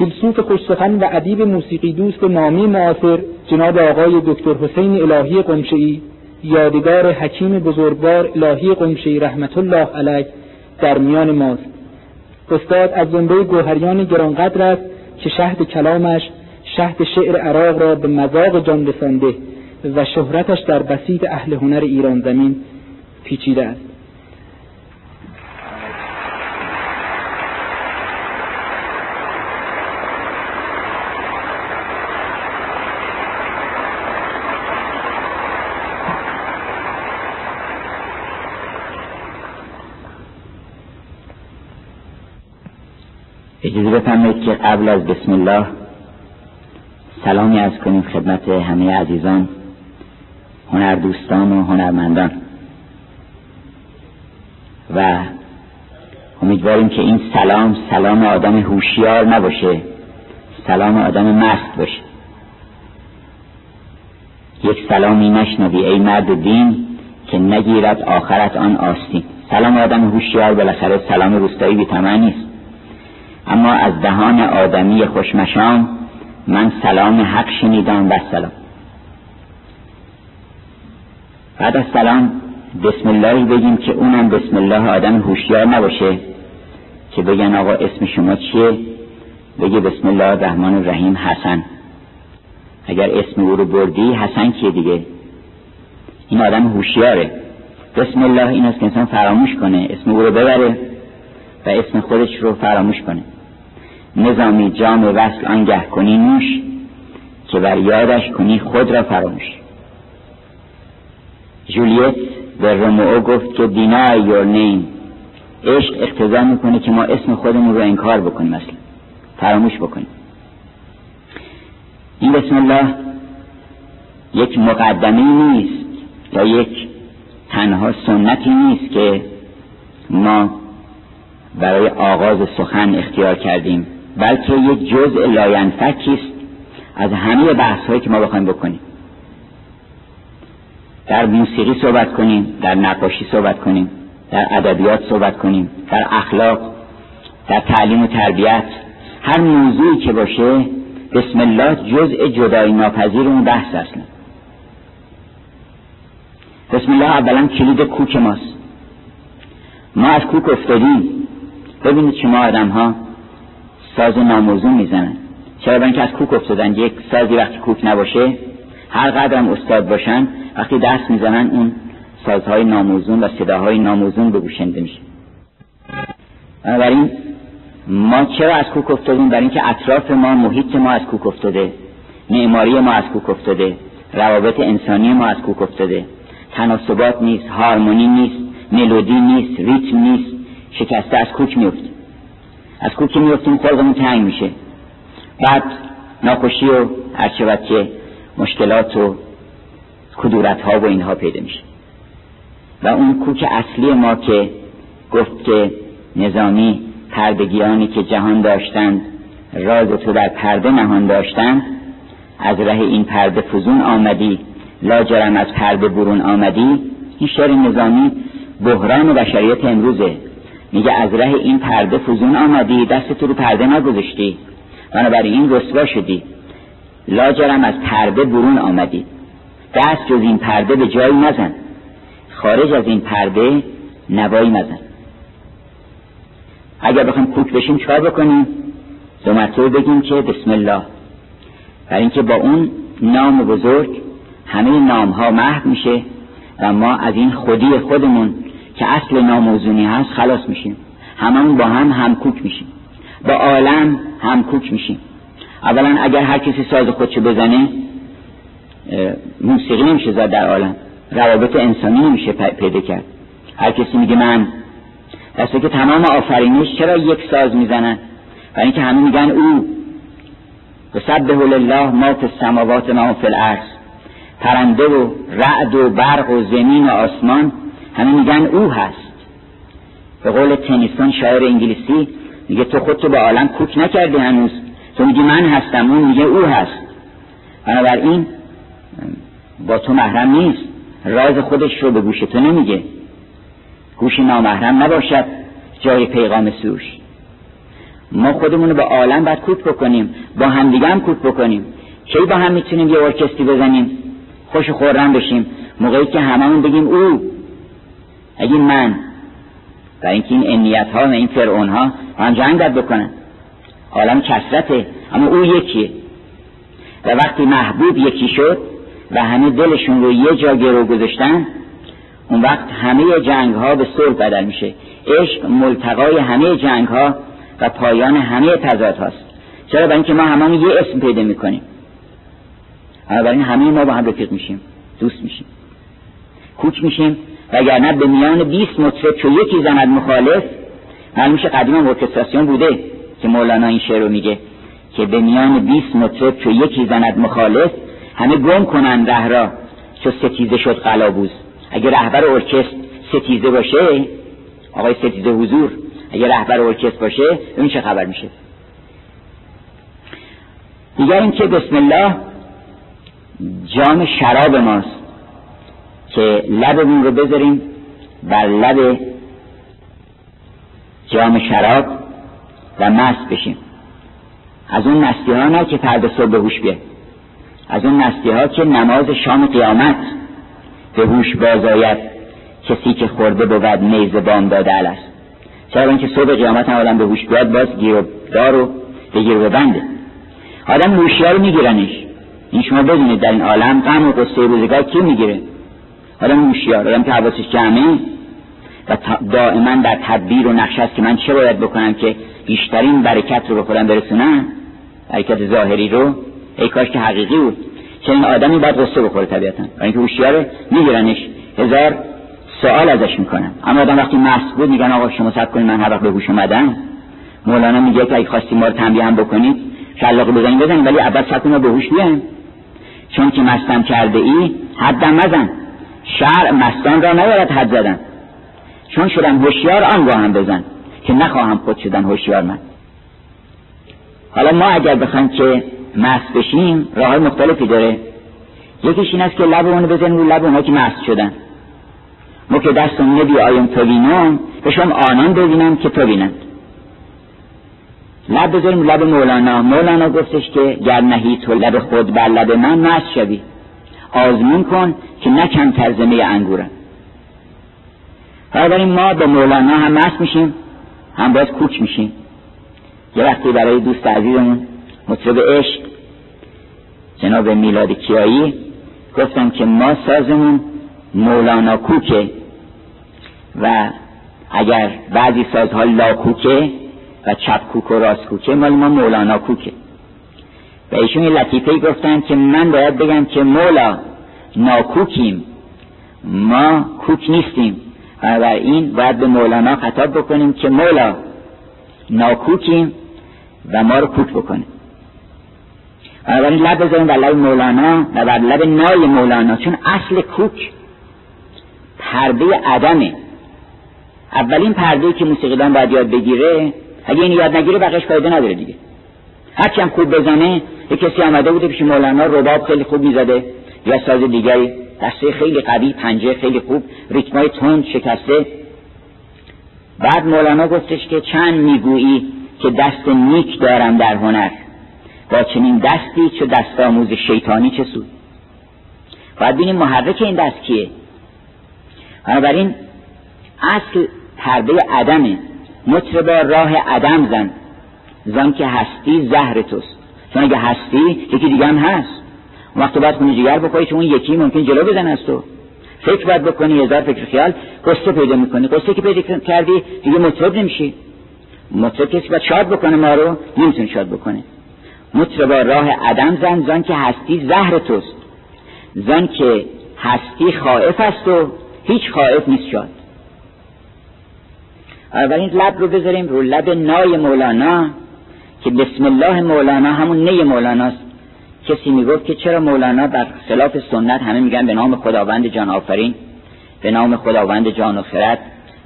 فیلسوف خوشسخن و ادیب موسیقی دوست نامی معاصر جناب آقای دکتر حسین الهی قمشه‌ای یادگار حکیم بزرگوار الهی قمشه‌ای رحمت الله علیه در میان ماست. استاد از زنده گوهریان گرانقدر است که شهد کلامش شهد شعر عراق را به مذاق جان رسانده و شهرتش در بسیط اهل هنر ایران زمین پیچیده است. اجازه بفرمایید که قبل از بسم الله سلامی از کنیم خدمت همه عزیزان هنردوستان و هنرمندان. و امیدواریم که این سلام سلام آدم هوشیار نباشه سلام آدم مست باشه. یک سلامی نشنوی ای مرد دین که نگیرد آخرت آن آستین. سلام آدم هوشیار بالاخره سلام روستایی بی نیست. اما از دهان آدمی خوشمشام من سلام حق شنیدم و سلام. بعد از سلام بسم الله بگیم که اونم بسم الله آدم هوشیار نباشه که بگن آقا اسم شما چیه؟ بگه بسم الله الرحمن الرحیم حسن. اگر اسم او رو بردی حسن کیه دیگه؟ این آدم هوشیاره. بسم الله این است که انسان فراموش کنه. اسم او رو ببره. و اسم خودش رو فراموش کنه. نظامی جام وصل آنگه کنی نوش که بر یادش کنی خود را فراموش. جولیت به رومئو گفت که دینا یور نیم عشق اقتضا می‌کنه که ما اسم خودمون رو انکار بکنیم مثلا. فراموش بکنیم. این بسم الله یک مقدمه نیست یا یک تنها سنتی نیست که ما برای آغاز سخن اختیار کردیم. بلکه یک جزء لاینفکی است از همه بحث هایی که ما بخوایم بکنیم. در موسیقی صحبت کنیم در نقاشی صحبت کنیم در ادبیات صحبت کنیم در اخلاق در تعلیم و تربیت. هر موضوعی که باشه بسم الله جزء جدای ناپذیر اون بحث اصلا بسم الله اولا کلید کوک ماست. ما از کوک افتادیم. ببینید شما آدم ها ساز ناموزون می‌زنن. چرا برای اینکه از کوک افتادن یک سازی وقتی کوک نباشه هر قدرم استاد باشن وقتی دست می‌زنن اون سازهای ناموزون و صداهای ناموزون به گوشنده میشه. بنابراین ما چرا از کوک افتادیم؟ برای اینکه اطراف ما محیط ما از کوک افتاده معماری ما از کوک افتاده روابط انسانی ما از کوک افتاده. تناسبات نیست هارمونی نیست ملودی نیست ریتم نیست. شکسته از کوک میفتیم از کوک میفتیم خلقمون تنگ میشه. بعد ناخوشی و هرچه که مشکلات و کدورت ها و اینها پیدا میشه. و اون کوک اصلی ما که گفت که نظامی پردگیانی که جهان داشتند راز تو در پرده نهان داشتند از ره این پرده فزون آمدی لاجرم از پرده برون آمدی این شعر نظامی بحران بشریت امروزه. میگه از ره این پرده فزون آمدی دست تو رو پرده نگذاشتی. بنابراین این رسوا شدی. لاجرم از پرده برون آمدی. دست جز این پرده به جایی نزن خارج از این پرده نوایی نزن اگر بخوایم کوک بشیم چکار بکنیم؟ دو بگیم که بسم الله. برای اینکه با اون نام بزرگ همه نام ها محو میشه و ما از این خودی خودمون که اصل ناموزونی هست خلاص میشیم. هممون با هم همکوک میشیم. با عالم همکوک میشیم. اولا اگر هر کسی ساز خودشو بزنه موسیقی نمیشه زد در عالم. روابط انسانی نمیشه پیدا کرد. هر کسی میگه من دسته که تمام آفرینش چرا یک ساز می‌زنن؟ برای اینکه همه میگن او. به سبه الله ما فی السماوات ما فی الارض. پرنده و رعد و برق و زمین و آسمان همه میگن او هست. به قول تنیسون شاعر انگلیسی میگه تو خودتو به عالم کوک نکردی هنوز. تو میگی من هستم اون میگه او هست. بنابراین با تو محرم نیست. راز خودش رو به گوش تو نمیگه. گوش نامحرم نباشد جای پیغام سوش. ما خودمون رو به عالم باید کوک بکنیم با همدیگه هم کوک بکنیم. کی با هم می‌تونیم یه ارکستری بزنیم؟ خوش خورم بشیم. موقعی که هممون بگیم او. اگه من و اینکه این انیت ها و این فرعون ها هم جنگ بکنن. عالم کسرته اما او یکیه. و وقتی محبوب یکی شد و همه دلشون رو یه جا گرو گذاشتن اون وقت همه جنگ ها به صلح بدل میشه. عشق ملتقای همه جنگ ها و پایان همه تضاد هاست. چرا؟ برای اینکه ما هممون یه اسم پیدا می‌کنیم. بنابراین همه ما با هم رفیق میشیم. دوست میشیم. کوچ میشیم. وگرنه به میان 20 مطرب چو یکی زند مخالف معلوم میشه قدیم ارکستراسیون بوده که مولانا این شعر رو میگه که به میان 20 مطرب چو یکی زند مخالف همه گم کنن ره را چو ستیزه شد قلابوز اگه رهبر ارکستر ستیزه باشه آقای ستیزه حضور اگه رهبر ارکستر باشه این چه خبر میشه؟ دیگر اینکه بسم الله جام شراب ماست. که لبمون رو بذاریم بر لب جام شراب و مست بشیم. از اون مستی ها نه که فرد صبح به هوش بیاد. از اون مستی ها که نماز شام قیامت به هوش بازاید کسی که خورده بود میز بام داده است. چرا اینکه صبح قیامت هم آدم به هوش بیاد باز گیر و دار و بگیر و بنده آدم هوشیار رو میگیرنش. این شما بدونید در این عالم غم و قصه روزگار کی می‌گیره؟ آدم هوشیار آدم که حواسش جمعه و دائما در تدبیر و نقش است که من چه باید بکنم که بیشترین برکت رو به خودم برسونم؟ برکت ظاهری رو؟ ای کاش که حقیقی بود. چنین آدمی باید قصه بخوره طبیعتا. برای اینکه هوشیار میگیرنش هزار سوال ازش می‌کنم. اما آدم وقتی مست بود میگن آقا شما صبر کنید من هر وقت به هوش اومدم. مولانا میگه که اگه خواستیم ما رو تنبیه هم بکنید شلاقه بزنید بزنید ولی اول صبر به هوش بیایم. چون که مستم کرده ای حدم مزن. شرع مستان را نیارد حد زدن. چون شدم هوشیار آن هم بزن که نخواهم خود شدن هوشیار من. حالا ما اگر بخوایم که مست بشیم راه مختلفی داره. یکیش این است که لبمون بزنیم رو لب اونها که مست شدن. ما که دستم نبی آیم تو به شما آنان ببینم که تو لب بذاریم لب مولانا. مولانا گفتش که گر نهی تو لب خود بر لب من مست شوی. آزمون کن که نه کم ترزمه انگورم بنابراین ما به مولانا هم مست میشیم هم باز کوچ میشیم. یه وقتی برای دوست عزیزمون مطرب عشق جناب میلاد کیایی گفتم که ما سازمون مولانا کوکه و اگر بعضی سازها لا کوکه و چپ کوک و راست کوکه مال ما مولانا کوکه. و ایشون لطیفه گفتن که من باید بگم که مولا ناکوکیم. ما کوک نیستیم. بر این باید به مولانا خطاب بکنیم که مولا ناکوکیم و ما رو کوک بکنیم بنابراین لب بذاریم بر لب مولانا و بر لب نای مولانا چون اصل کوک پرده عدمه. اولین پرده که موسیقیدان باید یاد بگیره اگه این یاد نگیره بقیش فایده نداره دیگه. هرچی هم خوب بزنه یه کسی آمده بوده پیش مولانا رباب خیلی خوب می‌زده. یا ساز دیگری. دسته خیلی قوی پنجه خیلی خوب ریتمای تند شکسته. بعد مولانا گفتش که چند می‌گویی که دست نیک دارم در هنر؟ با چنین دستی چه دست آموز شیطانی چه سود؟ باید بینیم محرک این دست کیه. بنابراین اصل پرده عدمه. مطربا راه عدم زن. زن که هستی زهر توست. چون اگه هستی یکی دیگه هم هست. وقت باید خونی جگر بکنی چون اون یکی ممکن جلو بزن از تو. فکر باید بکنی هزار فکر خیال. قصه پیدا می‌کنی. قصه که پیدا کردی دیگه مطرب نمیشی. مطرب کسی باید شاد بکنه ما رو نمی‌تونه شاد بکنه. مطربا راه عدم زن زن که هستی زهر توست. زن که هستی خائف است و هیچ خائف نیست شاد. اولین لب رو بذاریم رو لب نای مولانا. که بسم الله مولانا همون نی مولاناست. کسی می‌گفت که چرا مولانا در خلاف سنت همه میگن به نام خداوند جان آفرین به نام خداوند جان و خرد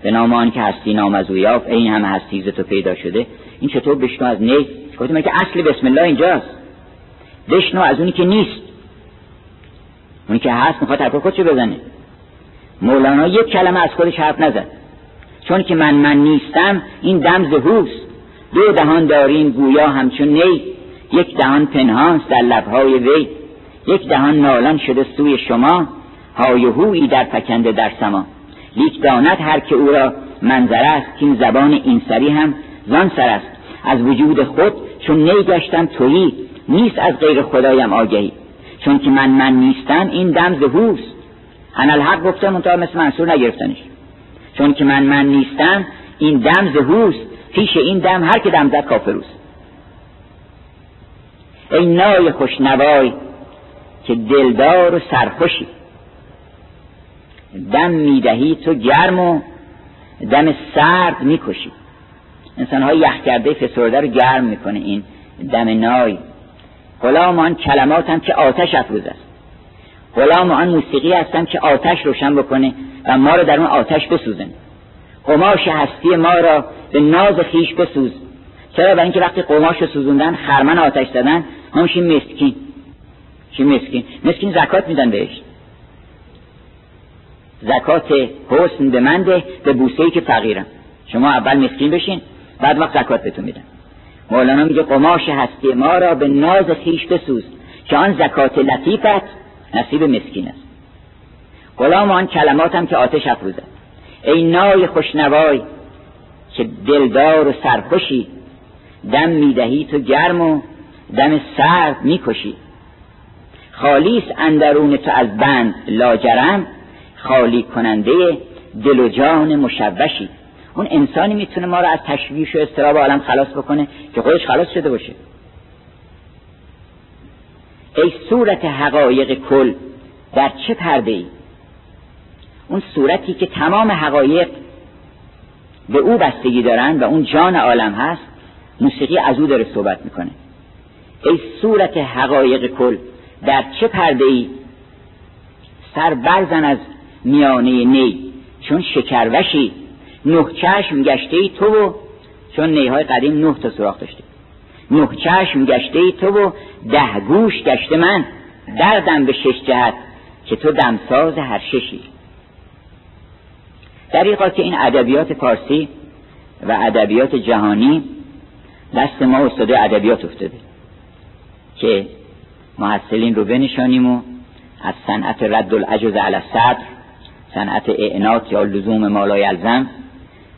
به نام آن که هستی نام از اویاف این همه هستی تو پیدا شده این چطور بشنو از نی؟ گفتم که اصل بسم الله اینجاست. بشنو از اونی که نیست. اونی که هست می‌خواد حرف خودشو بزنه. مولانا یک کلمه از خودش حرف نزد. چون که من من نیستم این دم زهوست دو دهان داریم گویا همچون نی. یک دهان پنهانست در لبهای وی. یک دهان نالان شده سوی شما. های هویی در پکنده در سما. لیک داند هر که او را منظر است که این زبان این سری هم زان سر است. از وجود خود چون نی گشتم تویی نیست از غیر خدایم آگهی. چون که من من نیستم این دم زهوست الحق گفته منتها مثل منصور نگرفتنش. چون که من من نیستم این دم زهوست پیش این دم هر که دم زد کافروست ای نای خوشنوای که دلدار و سرخوشی. دم می‌دهی تو گرم و دم سرد می‌کشی. انسان های یخ کرده فسرده رو گرم می‌کنه این دم نای. غلام آن کلمات هم که آتش افروز است. غلام آن موسیقی هستم که آتش روشن بکنه و ما رو در اون آتش بسوزن قماش هستی ما را به ناز خیش بسوز. چرا؟ برای اینکه وقتی قماش رو سوزوندن خرمن آتش زدن میشیم مسکین. چی مسکین؟ مسکین زکات میدن بهش. زکات حسن به من ده به بوسه ای که فقیرم. شما اول مسکین بشین بعد وقت زکات بهتون میدن. مولانا میگه قماش هستی ما را به ناز خیش بسوز که آن زکات لطیفت نصیب مسکین است. غلام آن کلماتم که آتش افروزد. ای نای خوشنوای که دلدار و سرخوشی دم می‌دهی تو گرم و دم سرد می‌کشی. خالیس اندرون تو از بند لاجرم خالی کننده دل و جان مشوشی. اون انسانی می‌تونه ما رو از تشویش و استراب عالم خلاص بکنه که خودش خلاص شده باشه. ای صورت حقایق کل در چه پرده ای اون صورتی که تمام حقایق به او بستگی دارن و اون جان عالم هست موسیقی از او داره صحبت می‌کنه. ای صورت حقایق کل در چه پرده ای سر برزن از میانه نی چون شکروشی. نه چشم گشته ای تو و چون نیهای قدیم نه تا سراخ داشته نه چشم گشته ای تو و ده گوش گشته من. دردم به شش جهت که تو دمساز هر ششی. دریقا که این ادبیات فارسی و ادبیات جهانی دست ما استاد ادبیات افتاده که محصلین رو بنشانیم و از صنعت رد العجز علی صدر صنعت اعنات یا لزوم مالا یلزم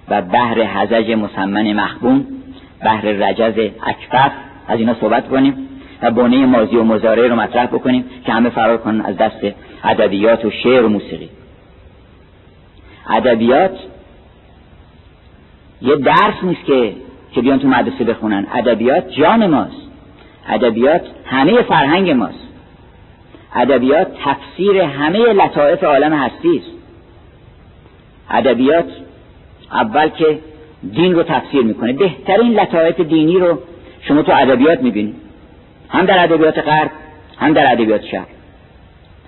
و بحر حزج مسمن مخبون بحر رجز اکفف از اینا صحبت کنیم و بونه مازی و مزاره رو مطرح بکنیم که همه فرار کنن از دست ادبیات و شعر و موسیقی. ادبیات یه درس نیست که که بیان تو مدرسه بخونن. ادبیات جان ماست. ادبیات همه فرهنگ ماست. ادبیات تفسیر همه لطائف عالم هستی است. ادبیات اول که دین رو تفسیر می‌کنه. بهترین لطائف دینی رو شما تو ادبیات می‌بینید هم در ادبیات غرب هم در ادبیات شرق.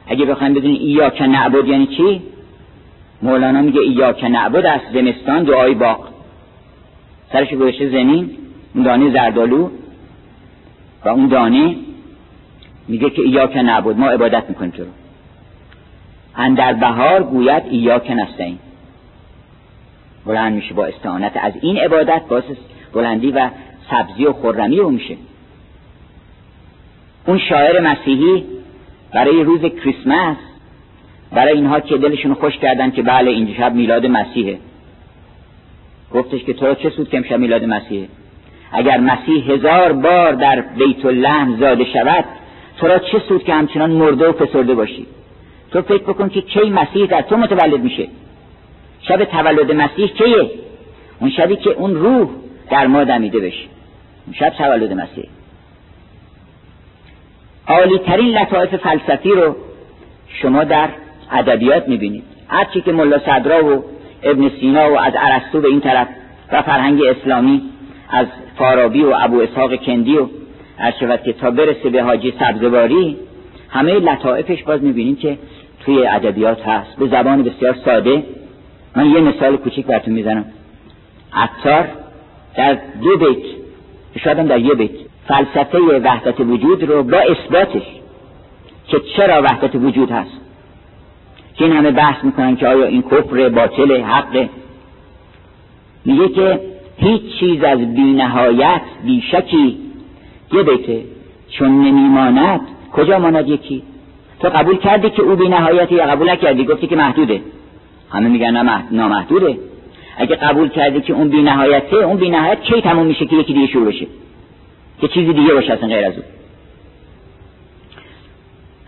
اگه بخوایم بدونید ایاک نعبد یعنی چی؟ مولانا میگه ایاک نعبد از زمستان دعای باغ سرش گوشه زمین اون دانه زردالو و اون دانه میگه که ایاک نعبد ما عبادت می‌کنیم تو رو. اندر بهار گوید ایاک نستعین. بلند میشه با استعانت. از این عبادت باعث بلندی و سبزی و خرمی او میشه. اون شاعر مسیحی برای روز کریسمس برای اینها که دلشون خوش کردن که بله این شب میلاد مسیحه. گفتش که تو را چه سود که امشب میلاد مسیحه؟ اگر مسیح هزار بار در بیت اللحم زاده شود تو را چه سود که همچنان مرده و فسرده باشی؟ تو فکر بکن که کی مسیح در تو متولد میشه. شب تولد مسیح کیه؟ اون شبی که اون روح در ما دمیده بشه. اون شب تولد مسیح. عالی ترین لطائف فلسفی رو شما در ادبیات می‌بینید هرچی که ملا صدرا و ابن سینا و از ارسطو به این طرف و فرهنگ اسلامی از فارابی و ابو اسحاق کندی و شود که تا برسه به حاجی سبزواری همه لطائفش باز می‌بینیم که توی ادبیات هست. به زبان بسیار ساده. من یه مثال کوچیک براتون می‌زنم. عطار در دو بیت شاید در یه بیت فلسفه وحدت وجود رو با اثباتش که چرا وحدت وجود هست. که این همه بحث می‌کنن که آیا این کفر باطل حق میگه که هیچ چیز از بینهایت بیشکی. یه بیته چون نمیماند کجا ماند یکی؟ تو قبول کردی که او بینهایتی یا قبول نکردی؟ گفتی که محدوده. همه میگن نامحدوده. اگه قبول کردی که اون بینهایته اون بینهایت کی تموم میشه که یکی دیگه شروع بشه؟ که چیزی دیگه باشه اصلا غیر از اون.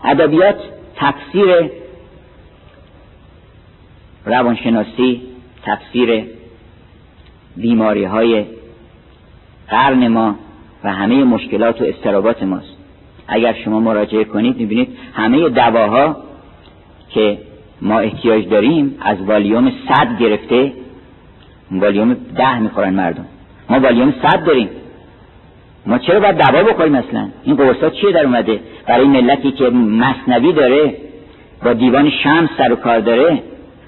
ادبیات تفسیر روانشناسی تفسیر بیماری های قرن ما و همه مشکلات و استرابات ماست. اگر شما مراجعه کنید می‌بینید همه دواها که ما احتیاج داریم از والیوم صد گرفته والیوم ده می‌خورن مردم. ما والیوم صد داریم. ما چرا باید دوا بخوریم اصلا؟ این قرصا چیه در اومده؟ برای ملتی که مصنوی داره با دیوان شمس سر و کار داره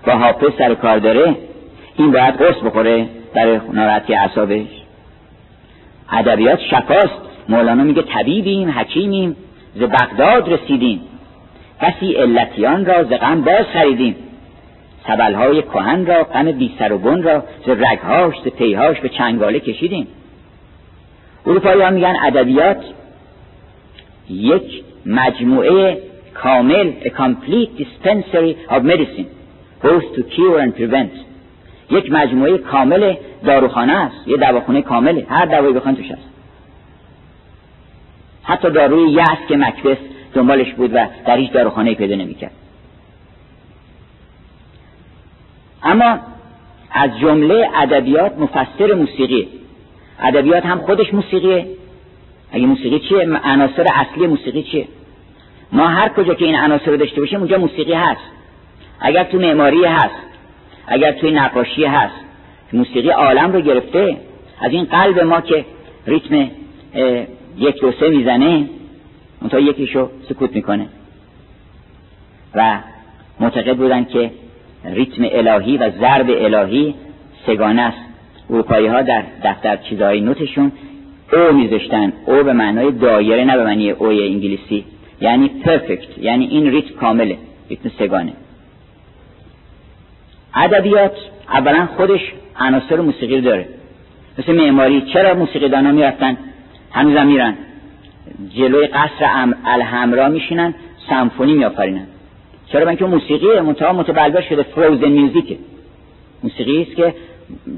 با حافظ سر کار داره این باید قرص بخوره برای ناراحتی اعصابش. ادبیات شفاست مولانا میگه طبیبیم حکیمیم ز بغداد رسیدیم. کسی علتیان را ز غم باز خریدیم. سبلهای کهن را غم بی سر و بن را ز رگهاش ز پیهاش به چنگاله کشیدیم. اروپایی ها میگن ادبیات یک مجموعه کامل a complete dispensary of medicine. Both to cure and prevent یک مجموعه کامل داروخانه است. یه دواخانه کامله. هر دوایی بخوان توش هست. حتی داروی یأس که مکبس دنبالش بود و در هیچ داروخانه پیدا نمی‌کرد. اما از جمله ادبیات مفسر موسیقی. ادبیات هم خودش موسیقیه. اگه موسیقی چیه؟ عناصر اصلی موسیقی چیه؟ ما هر کجا که این عناصر رو داشته باشیم اونجا موسیقی هست. اگر تو معماری هست اگر توی نقاشی هست موسیقی عالم رو گرفته از این قلب ما که ریتم یک دو سه می‌زنه اونتا یکیشو سکوت می‌کنه. و معتقد بودن که ریتم الهی و ضرب الهی سگانه است. اروپایی ها در دفتر چیزهای نوتشون او میذاشتن. او به معنای دایره نه به معنی او انگلیسی. یعنی پرفکت یعنی این ریتم کامله ریتم سگانه. ادبیات اولا خودش عناصر موسیقی داره. مثل معماری چرا موسیقی دانا می‌رفتن؟ هنوزم میرن. جلوی قصر الهمرا میشینن سمفونی میآفرینن. چرا؟ اینکه موسیقی منتها متبلور شده فروزن میوزیکه موسیقی است که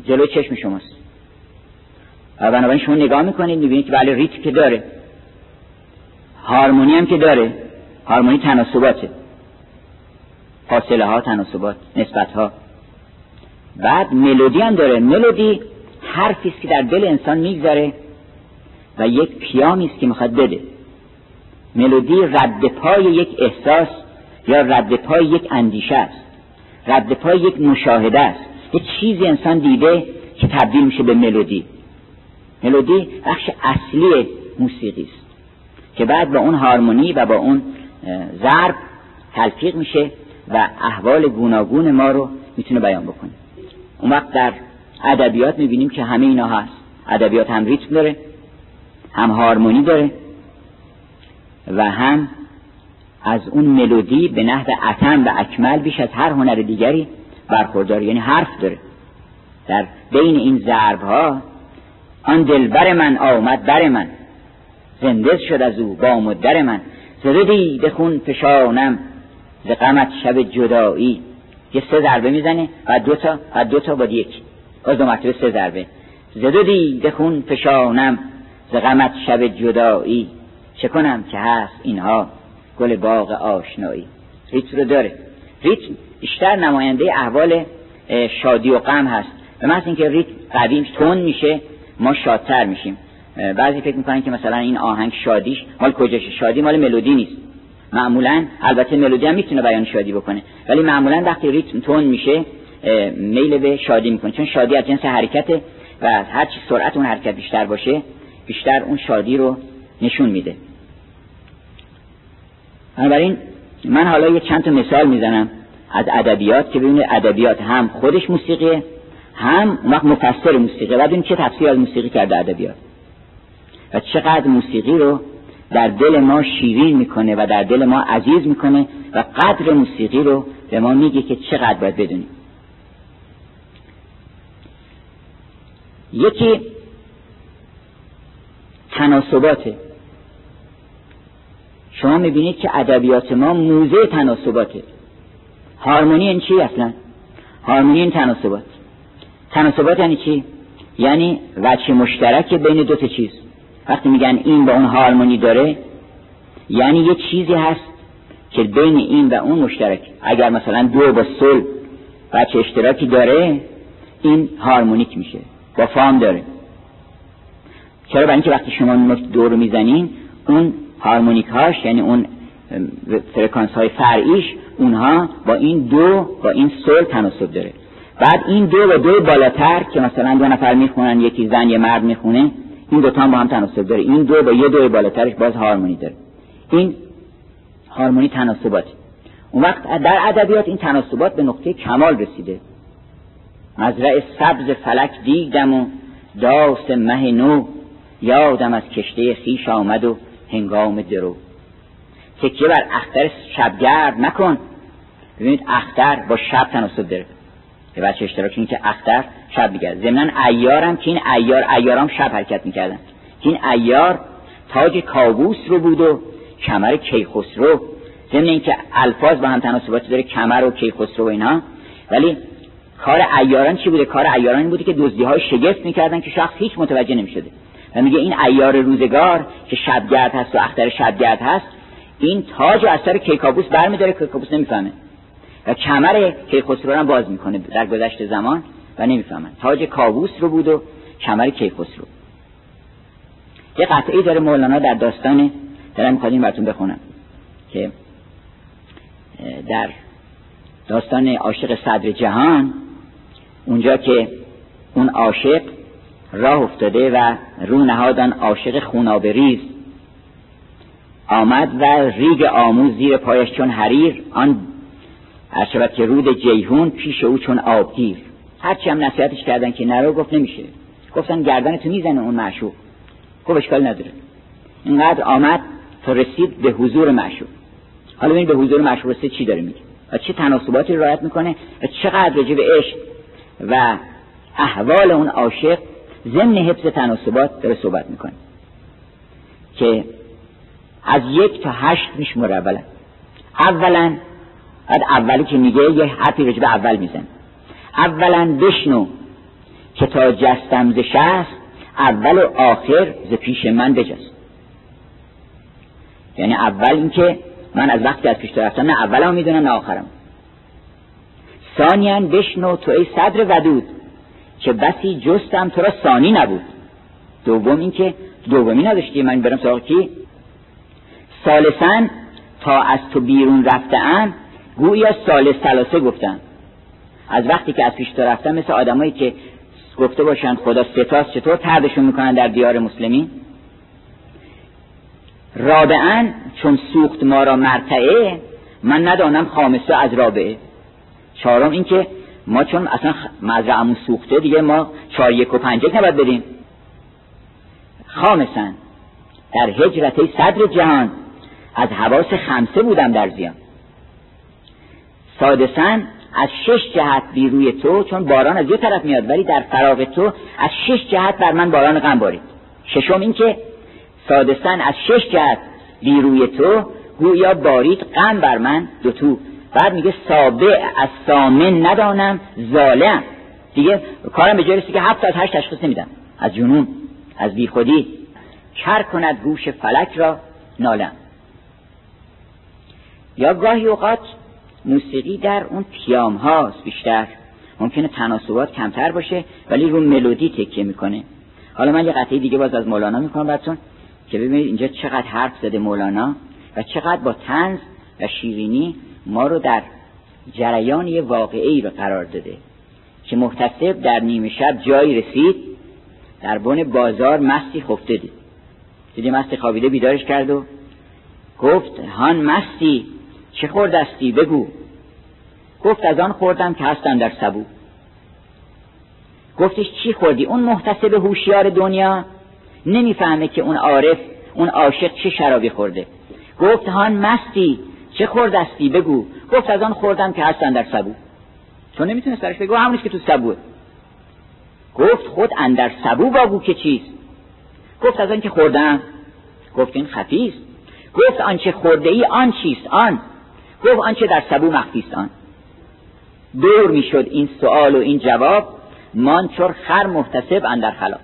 جلوی چشم شماست. و بنابراین شما نگاه می‌کنید می‌بینید که بله ریتم که داره. هارمونی هم که داره. هارمونی تناسباته. فاصله ها تناسبات نسبت ها بعد ملودی هم داره. ملودی حرفی است که در دل انسان می‌گذاره و یک پیامی است که می‌خواد بده. ملودی رد پای یک احساس یا رد پای یک اندیشه است. رد پای یک مشاهده است. یک چیزی انسان دیده که تبدیل میشه به ملودی. ملودی بخش اصلی موسیقی است که بعد با اون هارمونی و با اون ضرب تلفیق میشه و احوال گوناگون ما رو می‌تونه بیان بکنه. اون وقت در ادبیات می‌بینیم که همه اینا هست. ادبیات هم ریتم داره هم هارمونی داره و هم از اون ملودی به نحو اتم و اکمل بیش از هر هنر دیگری برخوردار یعنی حرف داره. در بین این ضرب ها آن دلبر من آمد بر من زنده شد از او با مدر من. زده دید خون فشانم ز غمت شب جدایی. یه سه ضربه می‌زنه و دو تا و دو تا با یک. باز دو مرتبه سه ضربه. زده دید خون فشانم ز غمت شب جدایی. چه کنم که هست اینها؟ گل باغ آشنایی. ریتم رو داره. ریتم بیشتر نماینده احوال شادی و غم هست. به محض اینکه ریتم قوی تون میشه ما شادتر میشیم. بعضی فکر می‌کنن که مثلا این آهنگ شادیش مال کجاشه؟ شادی مال ملودی نیست. معمولا البته ملودی هم می‌تونه بیان شادی بکنه. ولی معمولا وقتی ریتم تون میشه میل به شادی می‌کنه. چون شادی از جنس حرکته و هر چی سرعت اون حرکت بیشتر باشه بیشتر اون شادی رو نشون میده. بنابراین من حالا یه چند تا مثال می‌زنم از ادبیات که ببینید ادبیات هم خودش موسیقیه هم وقت مفسر موسیقی. و چه تفسیر از موسیقی کرده ادبیات. و چقدر موسیقی رو در دل ما شیرین می‌کنه و در دل ما عزیز می‌کنه و قدر موسیقی رو به ما میگه که چقدر باید بدونیم. یکی تناسباته. شما می‌بینید که ادبیات ما موزه تناسباته. هارمونی این چی اصلا؟ هارمونی این تناسبات. تناسبات یعنی چی؟ یعنی وچه مشترک بین دو تا چیز. وقتی میگن این با اون هارمونی داره یعنی یه چیزی هست که بین این و اون مشترک. اگر مثلا دو با سل وچه اشتراکی داره این هارمونیک میشه با فام داره. چرا؟ برای اینکه وقتی شما دو رو می‌زنین اون هارمونیک هاش یعنی اون فرکانس های فرعیش اونها با این دو با این سل تناسب داره. بعد این دو و دو بالاتر که مثلا دو نفر می‌خونن یکی زن یه مرد می‌خونه این دو تا با هم تناسب داره. این دو با یه دو بالاترش باز هارمونی داره. این هارمونی تناسبات اون وقت در ادبیات این تناسبات به نقطه کمال رسیده. مزرع سبز فلک دیدم و داس مه نو یادم از کشته خیش آمد و هنگام درو. تکیه بر اختر شبگرد نکن ببینید اختر با شب تناسب داره. به بچه اشتراک این که اختر شب میگرد ضمن ایارم که این ایار ایارام شب حرکت می‌کردن. که این ایار تاج کابوس رو بود و کمر کیخسرو. ضمن اینکه الفاظ با هم تناسباتی داره کمر و کیخسرو و اینا. ولی کار ایاران چی بوده؟ کار ایاران این بوده که دزدی های شگفت می‌کردن که شخص هیچ متوجه نمی‌شده. و میگه این ایار روزگار که شبگرد هست و اختر شبگرد هست این تاج و اثر کیکابوس برمیداره. کیکابوس نمی‌فهمه. و کمر کیخسرو رو باز می‌کنه در گذشت زمان و نمی‌فهمن. تاج کابوس رو بود و کمر کیخسرو. یه قطعی داره مولانا در داستان دارم می‌خواد براتون بخونم که در داستان عاشق صدر جهان اونجا که اون عاشق راه افتاده و رو نهادان عاشق خوناب ریز. آمد و ریگ آموز زیر پایش چون حریر آن شود که رود جیهون پیش او چون آبگیر هرچی هم نصیحتش کردن که نرو گفت نمیشه. گفتن گردن تو می‌زنه اون معشوق. گفت اشکال نداره. اینقدر آمد تا رسید به حضور معشوق. حالا ببین به حضور معشوق رسید چی داره میگه؟ و چه تناسباتی رعایت می‌کنه و چقدر راجع به عشق و احوال اون عاشق ضمن حفظ تناسبات داره صحبت می‌کنه. که از یک تا هشت میشمره اولا اولا بعد اولی که میگه یه حرفی رجب اول میزن اولا بشنو که تا جستم ز شست اول و آخر ز پیش من بجست. یعنی اول اینکه من از وقتی از پیش رفتم نه اولم می‌دونم نه آخرم ثانیا بشنو تو ای صدر ودود که بسی جستم تو را ثانی نبود. دوم اینکه دومی نداشتی من برم سراغ کی؟ سالسن تا از تو بیرون رفتم گویا سال سلاسه گفتم از وقتی که از پیش تو رفتم مثل آدمایی که گفته باشن خدا ستاست چطور تردشون می‌کنن در دیار مسلمین؟ رابعا چون سوخت ما را مرتعه من ندانم خامسه از رابعه. چهارم اینکه ما چون اصلا مزرعمون سوخته دیگه ما چهار یک و پنج نباید بدیم. خامسن در هجرت صدر جهان از حواس خمسه بودم در زیان. سادسن از شش جهت بی روی تو چون باران از یه طرف میاد ولی در فراغ تو از شش جهت بر من باران غم بارید ششم این که سادسن از شش جهت بی روی تو گویا بارید غم بر من دو تو. بعد میگه سابع از سامن ندانم ظالم. دیگه کارم به جای که هفت از هشت تشخیص نمیدم. از جنون از بیخودی. کر کند گوش فلک را؟ نالم. یا گاهی اوقات موسیقی در اون پیام هاست بیشتر. ممکنه تناسبات کمتر باشه ولی رو ملودی تکیه می‌کنه. حالا من یه قطعه دیگه باز از مولانا می‌کنم براتون که ببینید اینجا چقدر حرف زده مولانا و چقدر با تنز و شیرینی ما رو در جریان یه واقعی رو قرار داده که محتسب در نیمه شب جایی رسید در بن بازار مستی خفته دید. دیدی مستی خوابیده بیدارش کرد و گفت هان مستی چه خوردستی؟ بگو. گفت از آن خوردم که هستم در سبو. گفتش چی خوردی؟ اون محتسب هوشیار دنیا. نمی‌فهمه که اون عارف اون عاشق چه شرابی خورده. گفت هان مستی چه خوردستی؟ بگو. گفت از آن خوردم که هستن در سبو. چون نمی‌تونه سرش بگو همونیش که تو سبوه. گفت خود اندر سبو باگو که چیست؟ گفت از آنکه خوردم. گفت این خفیست. گفت آنچه خورده ای آن چیست؟ آن. گفت آنچه در سبو مخفیست آن. دور می‌شد این سوال و این جواب مان چور خر محتسب اندر خلا.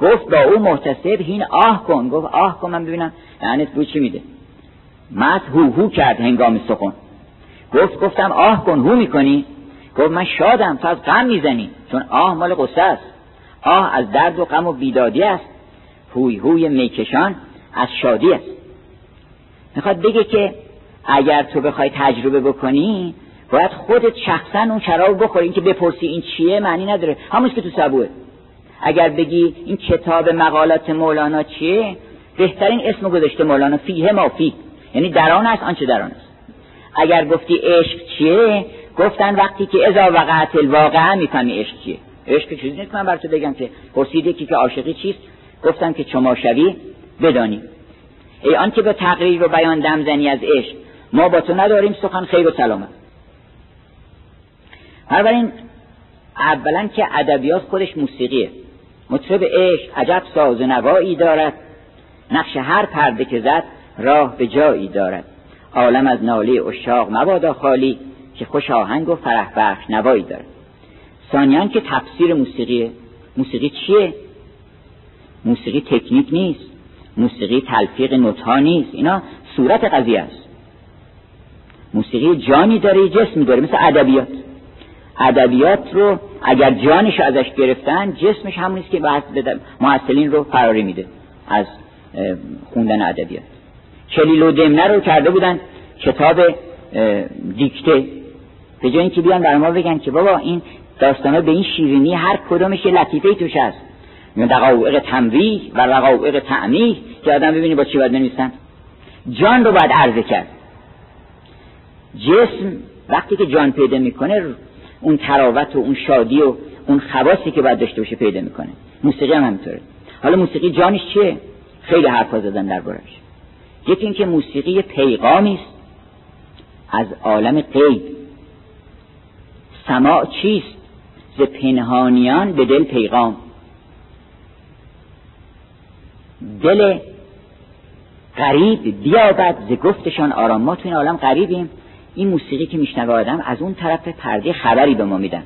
گفت با او محتسب هین آه کن. گفت آه کن من ببینم یعنی بو چی میده؟ مت هو هو کرد هنگام سخن. گفت گفتم آه کن هو می‌کنی؟ گفت من شادم تو از غم می‌زنی. چون آه مال قصه است. آه از درد و غم و بیدادی است. هوی هوی میکشان از شادی است. می‌خواد بگه که اگر تو بخوای تجربه بکنی باید خودت شخصا اون شراب بخوری. این که بپرسی این چیه معنی نداره. همونش که تو سبوه. اگر بگی این کتاب مقالات مولانا چیه؟ بهترین اسم گذاشته مولانا. فیه ما فی یعنی در آن است آنچه در آن است. اگر گفتی عشق چیه؟ گفتن وقتی که ازا وقعت الواقع می‌فهمی عشق چیه. عشق چیزی نیست من بر تو بگم که پرسید که عاشقی چیست. گفتم که چما شوی بدانی. ای آن که به تقریر و بیان دم زنی از عشق. ما با تو نداریم سخن خیر و سلامت. بنابراین اولا که ادبیات خودش موسیقیه. مطرب عشق عجب ساز و نوایی دارد. نقش هر پرده که زد راه به جایی دارد. عالم از ناله اشاق مبادا خالی که خوش آهنگ و فرح بخش نوایی دارد. ثانیان که تفسیر موسیقیه. موسیقی چیه؟ موسیقی تکنیک نیست. موسیقی تلفیق نوتها نیست. اینا صورت قضیه است. موسیقی جانی داره جسمی داره مثل ادبیات. ادبیات رو اگر جانش ازش گرفتن جسمش همون نیست که محصلین رو فراری میده از خوندن ادبیات. چلیل و دمنه رو کرده بودن کتاب دیکته. به جای اینکه بیان بر ما بگن که بابا این داستانا به این شیرینی هر کدومش یه لطیفه توش هست. دقایق تنویح و دقایق تعمیه که آدم ببینی با چی باید بنویسن. جان رو باید عرضه کرد. جسم وقتی که جان پیدا می‌کنه اون تراوت و اون شادی و اون خواصی که باید داشته باشه پیدا می‌کنه. موسیقی هم همینطوره. حالا موسیقی جانش چیه؟ خیلی حرفا زدن دربارش یکی اینکه موسیقی پیغامی است. از عالم غیب سماع چیست؟ ز پنهانیان به دل پیغام. دل غریب بیابد ز گفتشان آرام. ما تو این عالم غریبیم. این موسیقی که میشنوه آدم از اون طرف پرده خبری به ما میدن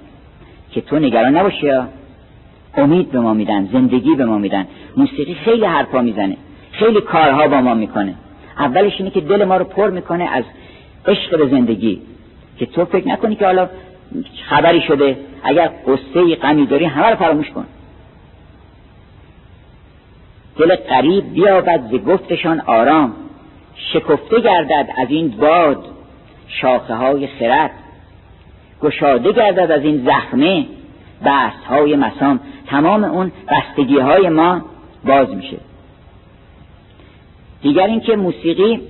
که تو نگران نباشی امید به ما میدن زندگی به ما میدن. موسیقی خیلی حرفا می‌زنه خیلی کارها با ما می‌کنه. اولش اینه که دل ما رو پر می‌کنه از عشق به زندگی که تو فکر نکنی که حالا خبری شده. اگر قصه غمی داری همه رو فراموش کن. دل قریب بیابد ز گفتشان آرام. شکفته گردد از این باد. شاخه های خرد. گشاده گردد از این زخمه. بست های مسام. تمام اون بستگی های ما باز میشه. دیگر اینکه موسیقی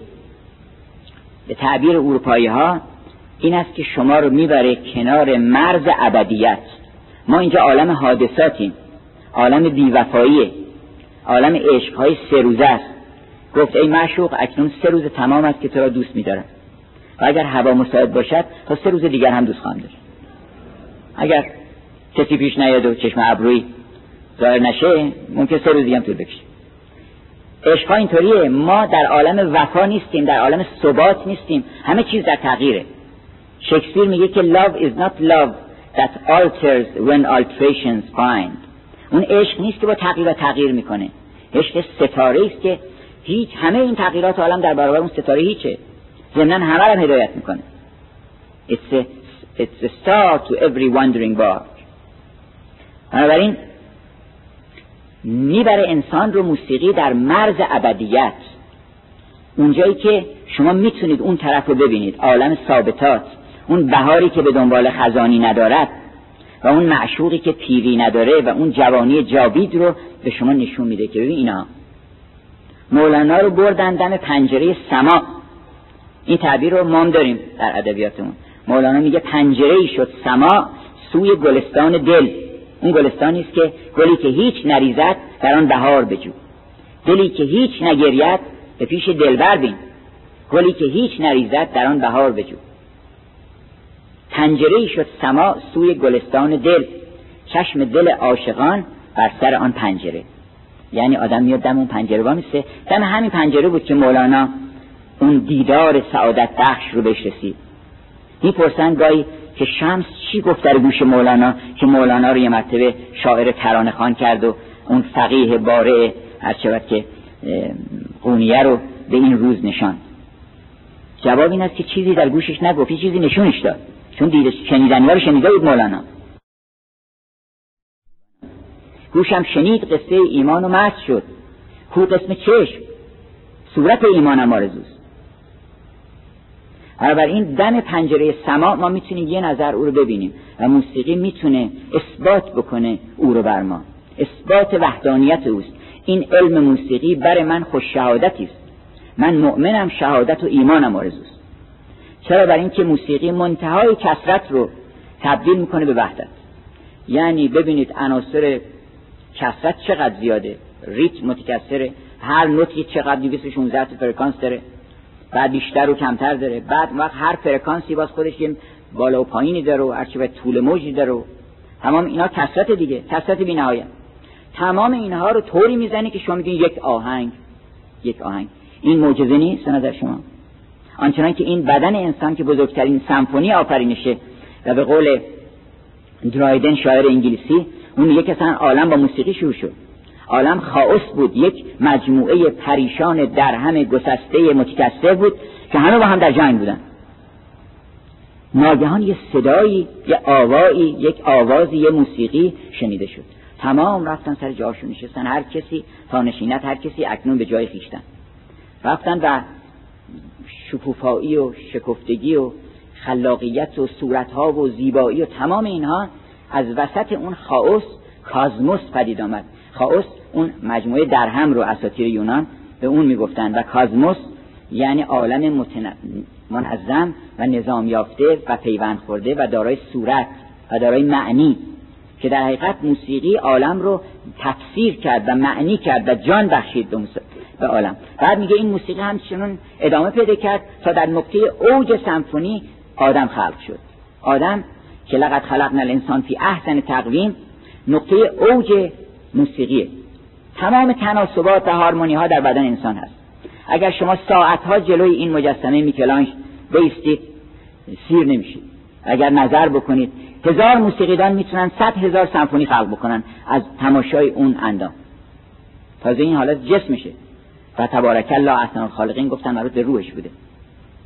به تعبیر اروپایی ها این است که شما رو می‌بره کنار مرز ابدیت. ما اینجا عالم حادثاتیم. عالم بیوفاییه. عالم عشقهای سه روزه است. گفت ای معشوق اکنون سه روز تمام است که تو را دوست میدارم. و اگر هوا مساعد باشد تا سه روز دیگر هم دوست خواهم داشت. اگر کسی پیش نیاد و چشم ابروی ظاهر نشه ممکن سه روز دیگه هم طول بکشه. عشق اینطوریه. ما در عالم وفا نیستیم در عالم ثبات نیستیم. همه چیز در تغییره. شکسپیر میگه که love is not love that alters when alterations find اون عشق نیست که با تغییر تغییر می‌کنه. عشق ستاره است که هیچ همه این تغییرات عالم در برابر اون ستاره هیچه. ضمن همه رو هدایت می‌کنه. It's a, it's a star to every wandering bar بنابراین می‌بره انسان رو موسیقی در مرز ابدیت. اونجایی که شما می‌تونید اون طرف رو ببینید. عالم ثابتات. اون بهاری که به دنبال خزانی ندارد و اون معشوقی که پیری نداره و اون جوانی جاوید رو به شما نشون میده که ببین اینا. مولانا رو بردن دم پنجره سما. این تعبیر رو ما داریم در ادبیاتمون. مولانا میگه پنجره ای شد سما سوی گلستان دل. اون گلستانی است که گلی که هیچ نریزد در آن بهار بجو. دلی که هیچ نگرید به پیش دلبر بین. گلی که هیچ نریزد در آن بهار بجو. پنجره شد سما سوی گلستان دل. چشم دل عاشقان بر سر آن پنجره. یعنی آدم میاد دم اون پنجره با میسته دم همین پنجره بود که مولانا اون دیدار سعادت بخش رو بهش رسید. می‌پرسن گاهی که شمس چی گفت در گوش مولانا؟ که مولانا رو یه مرتبه شاعر ترانه خان کرد و اون فقیه باره هر که قونیه رو به این روز نشان جواب این است که چیزی در گوشش نگفت چیزی نشونش داد. چون دیده شنیدنی رو شنیده بود مولانا. گوشم شنید قصه ایمان و مست شد. کو قسم چشم؟ صورت ایمانم آرزوست. این دم پنجره سما ما می‌تونیم یه نظر او رو ببینیم و موسیقی می‌تونه اثبات بکنه او رو بر ما. اثبات وحدانیت اوست. این علم موسیقی بر من خوش شهادتی است. من مؤمنم شهادت و ایمانم آرزوست. چرا؟ بر اینکه موسیقی منتهای کسرت رو تبدیل می‌کنه به وحدت. یعنی ببینید عناصر کسرت چقدر زیاده. ریتم متکثره. هر نوتی چقدر 216 فرکانس داره. بعد بیشتر و کمتر داره. بعد وقت هر فرکانسی باز خودش یه بالا و پایینی داره و هرچی طول موجی داره و تمام اینا کسرت دیگه کسرت بی نهایت تمام اینها رو طوری می‌زنی که شما میگین یک آهنگ یک آهنگ. این معجزه نیست نظر شما؟ آنچنان که این بدن انسان که بزرگترین سمفونی آفرینشه و به قول درایدن شاعر انگلیسی اون میگه که عالم با موسیقی شروع شد. عالم خاص بود. یک مجموعه پریشان در همه گسسته متکثر بود که همه با هم در جنگ بودن. ناگهان یه صدایی یه آوایی یک آوازی یه موسیقی شنیده شد. تمام رفتن سر جاشون نشستن هر کسی تا نشینت هر کسی اکنون به جای خیشتن رفتن و شکوفایی و شکفتگی و خلاقیت و صورتها و زیبایی و تمام اینها از وسط اون خاوس کازموس پدید آمد. خاوس اون مجموعه درهم رو اساطیر یونان به اون می‌گفتن و کازموس یعنی عالم منظم و نظام یافته و پیوند خورده و دارای صورت و دارای معنی که در حقیقت موسیقی عالم رو تفسیر کرد و معنی کرد و جان بخشید به عالم. بعد میگه این موسیقی همچنان ادامه پیدا کرد تا در نقطه اوج سمفونی آدم خلق شد. آدم که لقد خلقنا الانسان فی احسن تقویم نقطه اوج موسیقیه. تمام تناسبات و هارمونی ها در بدن انسان هست. اگر شما ساعت ها جلوی این مجسمه میکلانش بیستید سیر نمیشید. اگر نظر بکنید هزار موسیقیدان می‌تونن صد هزار سمفونی خلق بکنن از تماشای اون اندام. تازه این حالت جسمشه و تبارک الله احسن الخالقین گفتن مربوط به روحش بوده.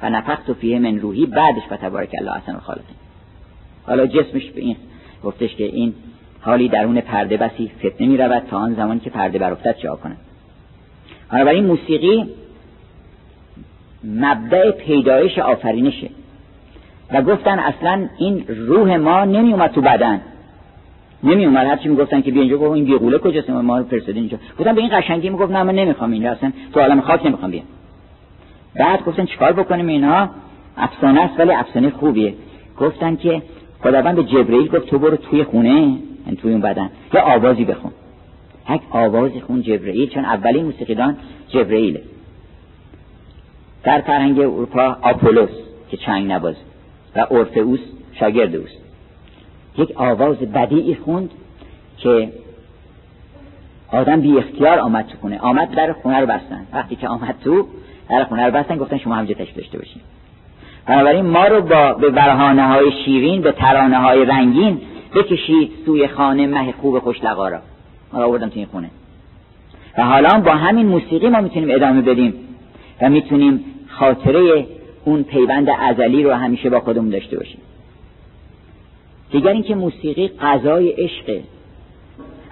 و نفخت فیه من روحی بعدش و تبارک الله احسن الخالقین. حالا جسمش به این گفتش که این حالی درون پرده بسی فتنه می رود تا آن زمان که پرده برافتد چه کنه این موسیقی مبدع پیدایش آفرینشه. و گفتن اصلا این روح ما نمی اومد تو بدن. نمی اومد هرچی می‌گفتن که بیا اینجا گفت این بیغوله کجاست؟ ما رو فرستادین اینجا. گفتن به این قشنگی می‌گفت نه من نمی‌خوام اینجا اصلا تو عالم خاک نمی‌خوام بیام. بعد گفتن چیکار بکنیم اینها افسانه است ولی افسانه خوبیه. گفتن که خداوند به جبرئیل گفت تو برو توی خونه. توی اون بدن. یه آوازی بخون. یک آوازی خون جبرئیل چون اولین موسیقیدان جبرئیله. در فرهنگ اروپا آپولوس که چنگ نباز و اورفئوس شاگرد اوست. یک آواز بدیعی خوند که آدم بی اختیار آمد تو خونه. آمد در خونه رو بستن. وقتی که آمد تو در خونه رو بستن گفتن شما همجا تشریف داشته باشین. بنابراین ما رو با به برهانه های شیرین به ترانه های رنگین بکشید سوی خانه مه خوب خوشلقا را. ما آوردم تو این خونه. و حالا با همین موسیقی ما می‌تونیم ادامه بدیم و می‌تونیم خاطره اون پیوند ازلی رو همیشه با خودمون داشته باشیم. دیگر اینکه موسیقی غذای عشقه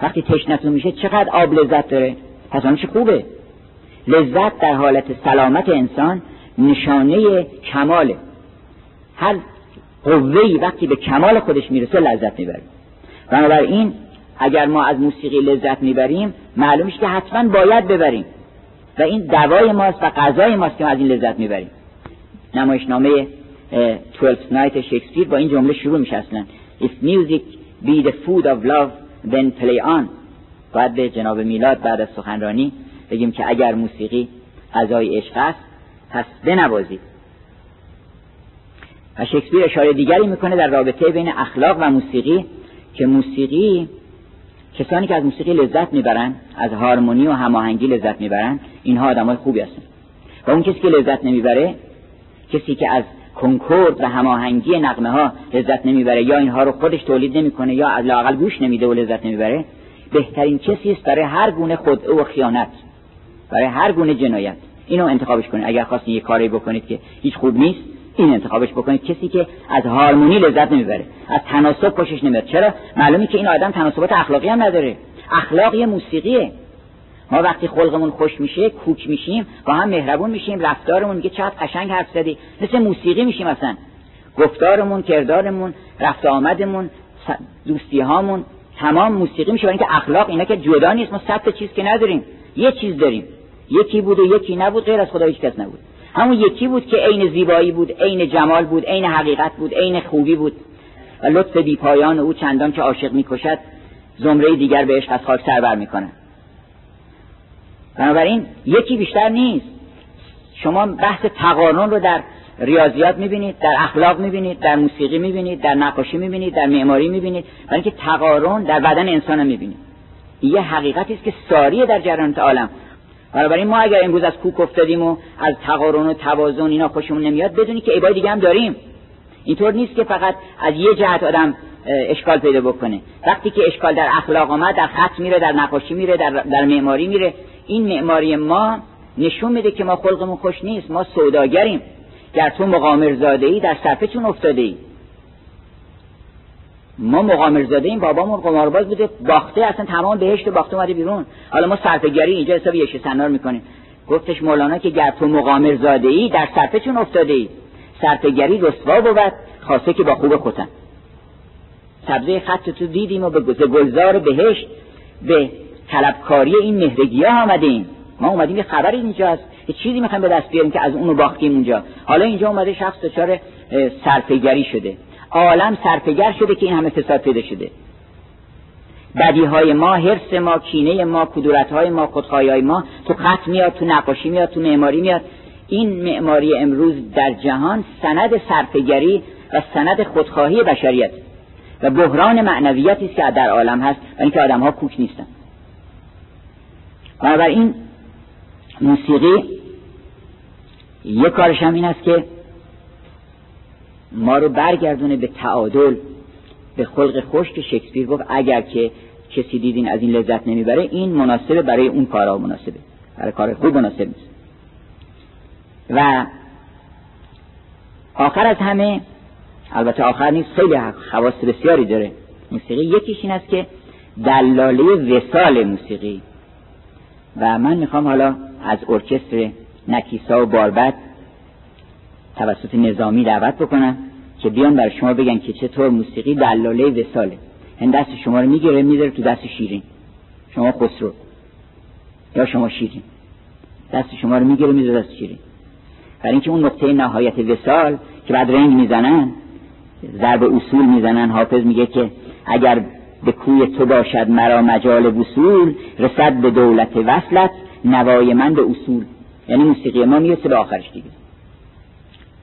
وقتی تشنتون میشه چقدر آب لذت داره. پس چه خوبه. لذت در حالت سلامت انسان نشانه کماله. هر قوهی وقتی به کمال خودش می‌رسه لذت می‌بره بنابراین اگر ما از موسیقی لذت می‌بریم معلومش که حتما باید ببریم. و این دوای ماست و غذای ماست که ما از این لذت می‌بریم. نمایشنامه تویلت نایت شکسپیر با این جمله شروع میشه اصلا. If music be the food of love then play on. باید به جناب میلاد بعد از سخنرانی بگیم که اگر موسیقی غذای عشق است پس بنوازید. و شکسپیر اشاره دیگری می‌کنه در رابطه بین اخلاق و موسیقی که موسیقی کسانی که از موسیقی لذت می‌برن از هارمونی و هماهنگی لذت می‌برن اینها آدمای خوبی هستن. و اون کسی که لذت نمی‌بره کسی که از کنکورد و هماهنگی نقمه ها لذت نمی‌بره یا اینها رو خودش تولید نمی‌کنه یا از لاقل گوش نمیده و لذت نمی‌بره بهترین کسی است برای هر گونه خدعه و خیانت برای هر گونه جنایت. اینو انتخابش کنید. اگر خواستین یه کاری بکنید که هیچ خوب نیست این انتخابش بکنید. کسی که از هارمونی لذت نمی‌بره. از تناسب خوشش نمیاد. چرا؟ معلومی که این آدم تناسبات اخلاقی هم نداره. اخلاق یه موسیقیه. ما وقتی خلقمون خوش میشه کوک میشیم با هم مهربون میشیم رفتارمون میگه چقدر قشنگ حرف زدی. مثل موسیقی میشیم اصلا. گفتارمون کردارمون رفت آمدمون دوستی هامون تمام موسیقی میشه. برای اینکه اخلاق اینا که جدا نیست. ما صد چیز که نداریم. یه چیز داریم. یکی بود و یکی نبود غیر از خدا هیچ کس نبود. همون یکی بود که عین زیبایی بود عین جمال بود عین حقیقت بود عین خوبی بود. و لطف بی پایان او چندان که عاشق می‌کشد زمره دیگر به عشق از خاک سر بر می‌کنه بنابراین یکی بیشتر نیست. شما بحث تقارن رو در ریاضیات می‌بینید در اخلاق می‌بینید در موسیقی می‌بینید در نقاشی می‌بینید در معماری می‌بینید. برای اینکه تقارن در بدن انسان می‌بینید. یه حقیقتی است که ساریه در جریان عالم. بنابراین ما اگر امروز از کوک افتادیم و از تقارن و توازن اینا خوشمون نمیاد بدونی که عبای دیگه هم داریم. اینطور نیست که فقط از یه جهت آدم اشکال پیدا بکنه. وقتی که اشکال در اخلاق آمد در خط میره در نقاشی میره در, در معماری میره. این معماری ما نشون میده که ما خلقمون خوش نیست. ما سوداگریم. گر تو مقامر زاده ای در صفحتون افتاده ای ما مقامر زاده این بابامون قمارباز بوده باخته اصلا تمام بهشت باخته اومده بیرون. حالا ما صرفه‌گری اینجا حساب یش سنار می‌کنیم. گفتش مولانا که گر تو مقامر زاده ای در صرفه افتاده ای صرفه‌گری رسوا بود خاصه که با خوب خودن سبزه خط تو دیدیم و به گلزار بهشت به طلبکاری این مهرگی ها آمدیم. ما اومدیم یه خبری اینجا هست یه چیزی می‌خوایم به دست بیاریم که از اونو باختیم اونجا. حالا اینجا اومده شخص دچار صرفه‌گری شده. عالم سرپگر شده که این همه فساد پیدا شده. بدی های ما حرس ما کینه ما کدورت های ما خودخواهی های ما تو خط میاد تو نقاشی میاد تو معماری میاد. این معماری امروز در جهان سند سرپگری و سند خودخواهی بشریت و بحران معنویتی است که در عالم هست و اینکه آدم ها کوک نیستن. بنابراین موسیقی یک کارش هم این است که ما رو برگردونه به تعادل. به خلق خوش که شکسپیر گفت اگر که کسی دیدین از این لذت نمی‌بره این مناسبه برای اون کارا مناسبه. برای کار خوب مناسب نیست. و آخر از همه البته آخر نیست خیلی خواست بسیاری داره موسیقی. یکیش این است که دلاله وسال موسیقی. و من می‌خوام حالا از ارکستر نکیسا و باربد توسط نظامی دعوت بکنن که بیان برای شما بگن که چطور موسیقی دلاله وساله این دست شما رو می‌گیره می‌ذاره تو دست شیرین. شما خسرو. یا شما شیرین. دست شما رو می‌گیره می‌ذاره دست شیرین. برای اینکه اون نقطه نهایت وسال که بعد رنگ می‌زنن ضرب اصول می‌زنن حافظ میگه که اگر به کوی تو باشد مرا مجال وصول رسد به دولت وصلت نوای من به اصول. یعنی موسیقی ما می‌رسه به آخرش دیگه.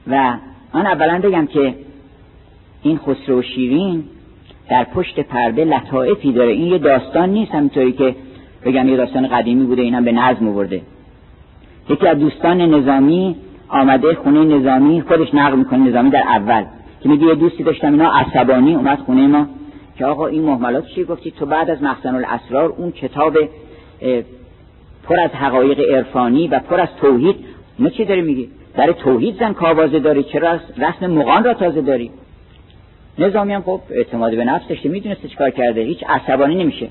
و من اولا بگم که این خسرو و شیرین در پشت پرده لطائفی داره. این یه داستان نیست همینطوری که بگم یه داستان قدیمی بوده اینم به نظم آورده. یکی از دوستان نظامی آمده خونه نظامی خودش نقل می‌کنه نظامی در اول که میگه یه دوستی داشتم اینا عصبانی اومد خونه ما. که آقا این محملات چی؟ گفتی تو بعد از مخزن الاسرار اون کتاب پر از حقایق عرفانی و پر از توحید ما چی داری میگی؟ در توحید زن کاوازه داری؟ چرا رسم مغان را تازه داری؟ نظامی هم خب اعتماد به نفس داشته می‌دونسته چیکار کرده. هیچ عصبانی نمیشه.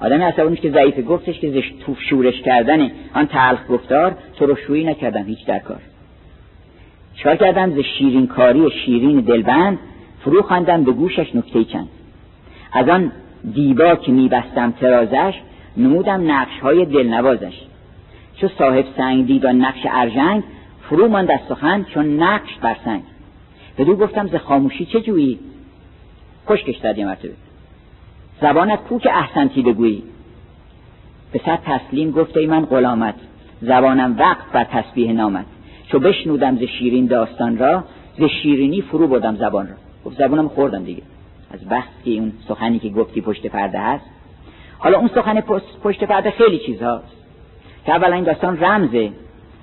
آدم عصبانی که ضعیف گفتش که توف شورش کردن آن تلخ گفتار تو رو شویی نکردم هیچ در کار. چیکار کردم؟ ز شیرین کاری شیرین دلبند فرو خواندم به گوشش نکته چند. از آن دیبا که میبستم ترازش نمودم نقش های دلنوازش. چو صاحب سنگ دید نقش ارژنگ فرو ماند از سخن چون نقش بر سنگ. دو گفتم ز خاموشی چه جویی؟ خشکش داد یه مرتبه. زبانت کو که احسنتی بگویی؟ به صد تسلیم گفته ای من غلامت زبانم وقت بر تسبیح نامد چو بشنودم ز شیرین داستان را ز شیرینی فرو بردم زبان را. گفت زبانم خوردم دیگه. از بحثی اون سخنی که گفتی پشت پرده هست. حالا اون سخن پشت پرده خیلی چیزهاست. که اولا این داستان رمزه.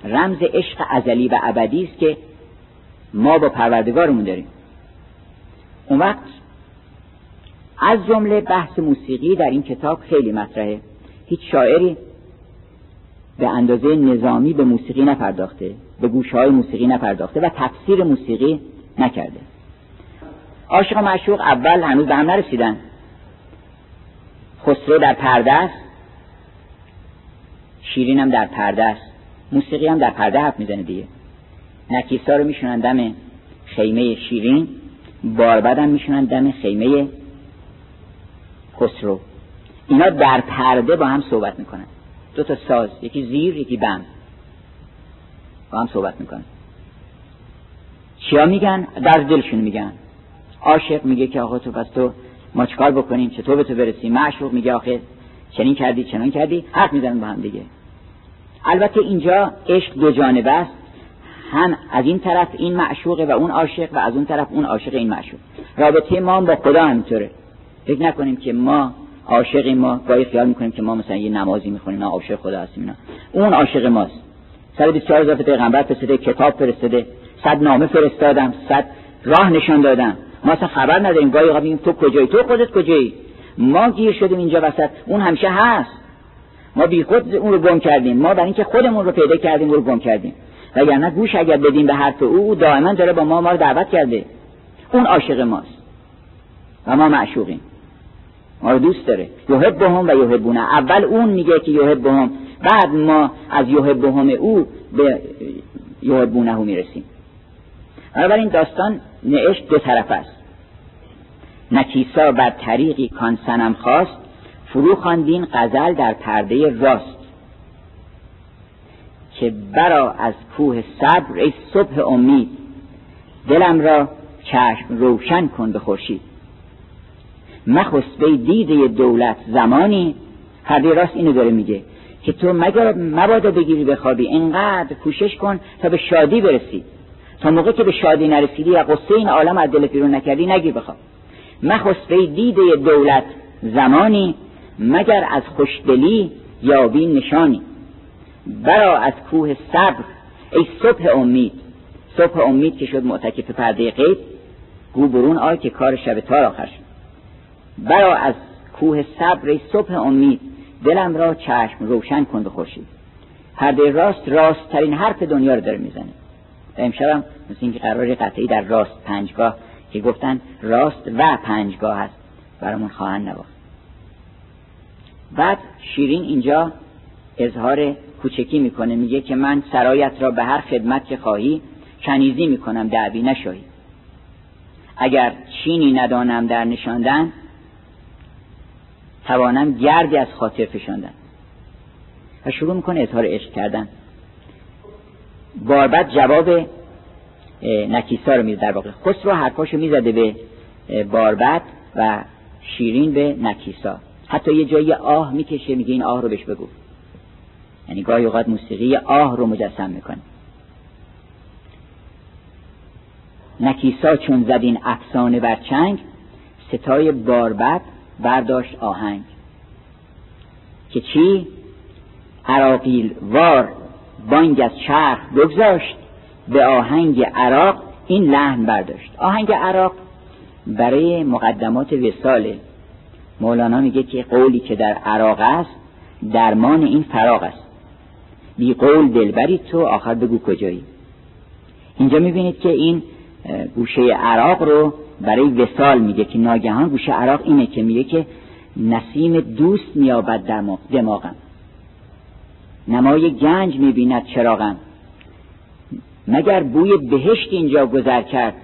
رمز عشق ازلی و ابدی است که ما با پروردگارمون داریم. اون وقت از جمله بحث موسیقی در این کتاب خیلی مطرحه. هیچ شاعری به اندازه نظامی به موسیقی نپرداخته به گوشه های موسیقی نپرداخته و تفسیر موسیقی نکرده. عاشق و معشوق اول هنوز به هم نرسیدن. خسرو در پرده است. شیرین هم در پرده است. موسیقی هم در پرده حرف می‌زنه دیگه. نکیسا رو میشونن دم خیمه شیرین باربد هم میشونن دم خیمه خسرو. اینا در پرده با هم صحبت می‌کنن. دو تا ساز یکی زیر یکی بم. با هم صحبت می‌کنن. چیا میگن؟ در دلشون میگن. عاشق میگه که آقا تو پس تو ما چکار بکنیم؟ چطور به تو برسیم معشوق میگه آخه چنین کردی چنان کردی. حرف می‌زنن با هم دیگه. البته اینجا عشق دو جانبه است. هم از این طرف این معشوقه و اون عاشق و از اون طرف اون عاشق این معشوق. رابطه ما با خدا همینطوره. فکر نکنیم که ما عاشق ما گاهی خیال می‌کنیم که ما مثلا یه نمازی می‌خونیم ما عاشق خدا هستیم اینا اون عاشق ماست. 124 هزار پیغمبر فرستاده کتاب فرستاده صد نامه فرستادم صد راه نشان دادم. ما اصلا خبر نداریم. گاهی میگیم تو کجایی؟ تو خودت کجایی؟ ما گیر شدیم اینجا وسط. اون همیشه هست. ما بی خود اون رو گم کردیم. ما برای اینکه خودمون رو پیدا کردیم اون رو گم کردیم. وگرنه گوش اگر بدیم به حرف او او دائما داره با ما ما رو دعوت کرده. اون عاشق ماست. و ما معشوقیم. ما رو دوست داره. بهم و یحبونه. اول اون میگه که بهم بعد ما از بهم او به یحبونه می‌رسیم. بنابراین داستان نعش دو طرف است. نکیسا بر طریقی کان سنم خواست فرو خواندین غزل در پرده راست که برا از کوه صبر ای صبح امید دلم را چشم روشن کن به خورشید. مخست به دیده دولت زمانی پرده راست اینو داره میگه که تو مگر مبادا بگیری بخوابی اینقدر کوشش کن تا به شادی برسی. تا موقع که به شادی نرسیدی و قصه این عالم از دل بیرون نکردی نگیر بخواب. مخست به دیده دولت زمانی مگر از خوشدلی یابی نشانی. برا از کوه صبر ای صبح امید. صبح امید که شد معتکف پرده غیب گو برون آی که کار شب تار آخر شد. برا از کوه صبر ای صبح امید دلم را چشم روشن کن به خورشید. پرده راست راست ترین حرف دنیا رو داره می‌زنه. و امشبم مثل اینکه قرار قطعی در راست پنجگاه که گفتن راست و پنجگاه هست برامون خواهند نواخت بعد شیرین اینجا اظهار کوچکی می‌کنه. میگه که من سرایت را به هر خدمت که خواهی کنیزی می‌کنم. دعوی نشاهی اگر چینی ندانم در نشاندن توانم گردی از خاطر فشاندن. و شروع می‌کنه اظهار عشق کردن. باربد جواب نکیسا رو میده در واقع. خسرو حرفاشو می‌زده به باربد و شیرین به نکیسا. حتی یه جایی آه می‌کشه میگه این آه رو بهش بگو. یعنی گاهی اوقات موسیقی آه رو مجسم می‌کنه. نکیسا چون زدین افسانه بر چنگ ستای باربد برداشت آهنگ. که چی؟ عراقیل وار بانگ از چرخ بگذاشت به آهنگ عراق این لحن برداشت. آهنگ عراق برای مقدمات وساله مولانا میگه که قولی که در عراق است درمان این فراغ است. بی قول دلبری تو آخر بگو کجایی. اینجا می‌بینید که این گوشه عراق رو برای وسال میگه که ناگهان گوشه عراق اینه که میگه که نسیم دوست میابد دماغم. نمای گنج می‌بیند چراغم. مگر بوی بهشت اینجا گذر کرد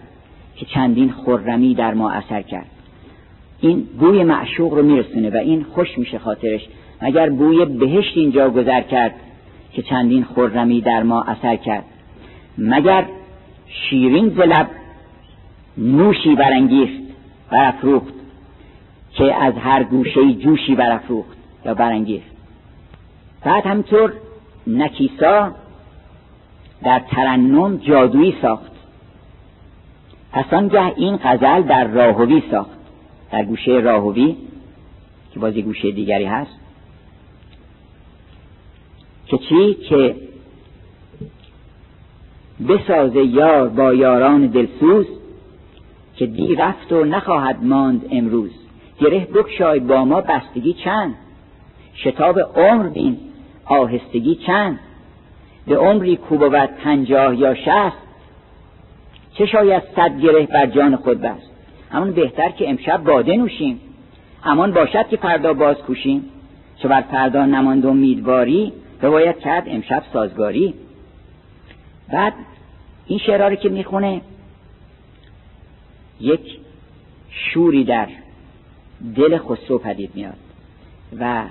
که چندین خرمی در ما اثر کرد؟ این بوی معشوق رو میرسونه و این خوش میشه خاطرش. مگر بوی بهشت اینجا گذر کرد که چندین خرمی در ما اثر کرد؟ مگر شیرین زلب نوشی برانگیخت برافروخت که از هر گوشه جوشی برافروخت یا برانگیخت؟ بعد همطور نکیسا در ترنم جادویی ساخت. پس آنگه این غزل در راهوی ساخت. در گوشه راهوی که بازی گوشه دیگری هست که چی؟ که بسازه یار با یاران دلسوز که دی رفت و نخواهد ماند امروز. گره بکشای با ما بستگی چند؟ شتاب عمر بین آهستگی چند؟ به عمری کوب پنجاه یا شست؟ چه شاید صد گره بر جان خود بست؟ همون بهتر که امشب باده نوشیم. همان باشد که فردا باز کوشیم. چه بر فردا نماند امیدواری باید کرد امشب سازگاری. بعد این شعرها که می‌خونه یک شوری در دل خسرو پدید میاد و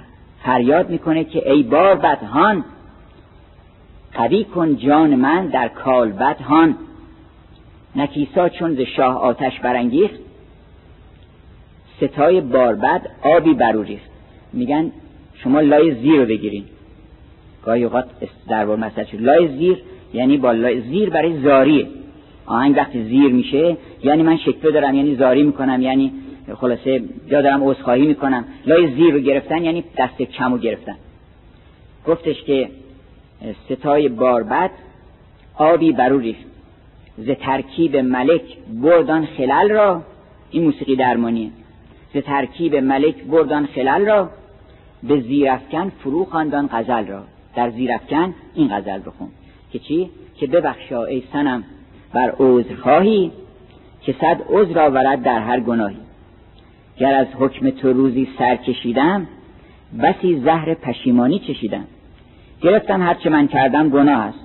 فریاد می‌کنه که ای بار بدهان قوی کن جان من در کال بدهان. نکیسا چون ز شاه آتش برانگیخت ستای باربد آبی برو ریخت. میگن شما لای زیر رو بگیرین. گاهی اوقات در مثلا لای زیر یعنی با لای زیر برای زاریه آهنگ وقتی زیر میشه یعنی من شکفه دارم یعنی زاری می‌کنم یعنی خلاصه یا دارم عذرخواهی می‌کنم. لای زیر رو گرفتن یعنی دست کم رو گرفتن. گفتش که ستای باربد آبی برو ریخت. ز ترکیب ملک بردان خلل را این موسیقی درمانیه. ز ترکیب ملک بردان خلل را به زیرفکن فرو خواندان غزل را. در زیرفکن این غزل بخون که چی؟ که ببخشا ای سنم بر عذر خواهی که صد عذر آورد در هر گناهی. گر از حکم تو روزی سر کشیدم بسی زهر پشیمانی چشیدم. گرفتم هرچه من کردم گناه است.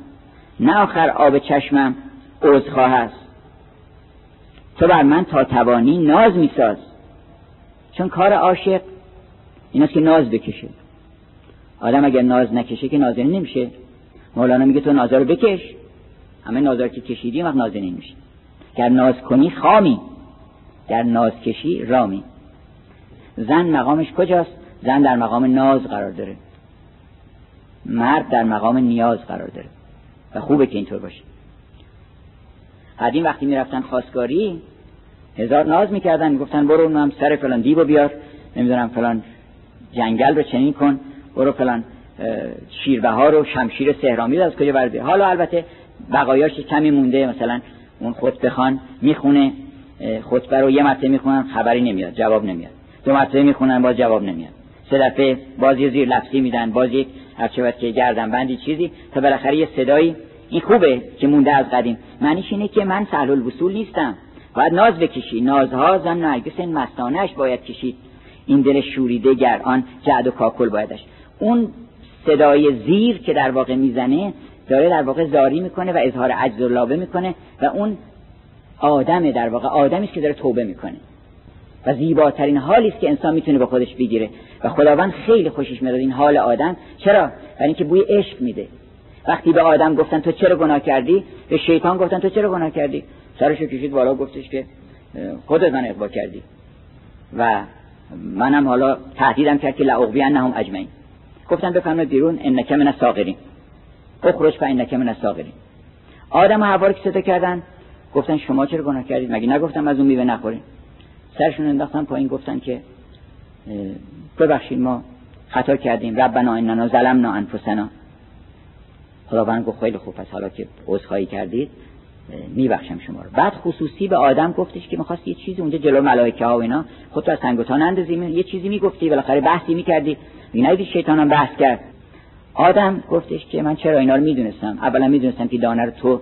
نه آخر آب چشمم عذرخواه است. تو بر من تا توانی ناز میساز. چون کار عاشق این است که ناز بکشه. آدم اگر ناز نکشه که نازنین نمیشه. مولانا میگه تو نازا رو بکش. همه نازار که کشیدی وقت نازنین میشه گر ناز کنی خامی. در ناز کشی رامی. زن مقامش کجاست؟ زن در مقام ناز قرار داره. مرد در مقام نیاز قرار داره. و خوبه که اینطور باشه. قدیم وقتی می‌رفتن خواستگاری هزار ناز می‌کردن. می‌گفتن برو هم سر فلان دیو بیار. نمی‌دونم فلان جنگل رو چنین کن. برو فلان شیربهار و شمشیر سهرامی از کجا برده. حالا البته بقایاش کمی مونده. مثلا اون خود بخوان می‌خونه خطبه رو یه مرتبه می‌خونن خبری نمیاد جواب نمیاد. دو مرتبه می‌خونن باز جواب نمیاد. سه دفعه بازی زیر لفظی میدن باز یک هرچه که گردن بندی چیزی. تا بالاخره یه صدایی. این خوبه که مونده از قدیم. معنیش اینه که من سهل الوصول نیستم. باید ناز بکشی. نازها زن نرگس مستانش باید کشید. این دل شوریده گر آن جعد و کاکل بایدش. اون صدای زیر که در واقع می‌زنه داره در واقع زاری می‌کنه و اظهار عجز و لابه می‌کنه و اون آدمه در واقع آدمی که داره توبه می‌کنه. و زیباترین حالی است که انسان می‌تونه به خودش بگیره. و خداوند خیلی خوشش میاد این حال آدم. چرا؟ برای اینکه بوی عشق میده. وقتی به آدم گفتن تو چرا گناه کردی؟ به شیطان گفتن تو چرا گناه کردی؟ سرشو کشید بالا گفتش که خودت من اقوا کردی. و منم حالا تهدیدم کرد که لاغوی انهم اجمعین. گفتن بفرمایید بیرون انک من الساغرین اخرج فانک من الساغرین آدم و حوا که کردن گفتن شما چرا گناه کردید؟ مگه نگفتم از اون میوه نخورید سرشون انداختن پایین گفتن که ببخشید ما خطا کردیم. ربنا اننا ظلمنا انفسنا. خداوند گفت خیلی خوب پس حالا که عذرخواهی کردید میبخشم شما رو. بعد خصوصی به آدم گفتش که می‌خواست یه چیزی اونجا جلو ملائکه ها و اینا خودت از سنگوتان اندازی یه چیزی می‌گفتی بالاخره بحثی می‌کردی. ندیدی شیطان هم بحث کرد. آدم گفتش که من چرا اینا رو می‌دونستم؟ اولا می‌دونستم که دانه رو تو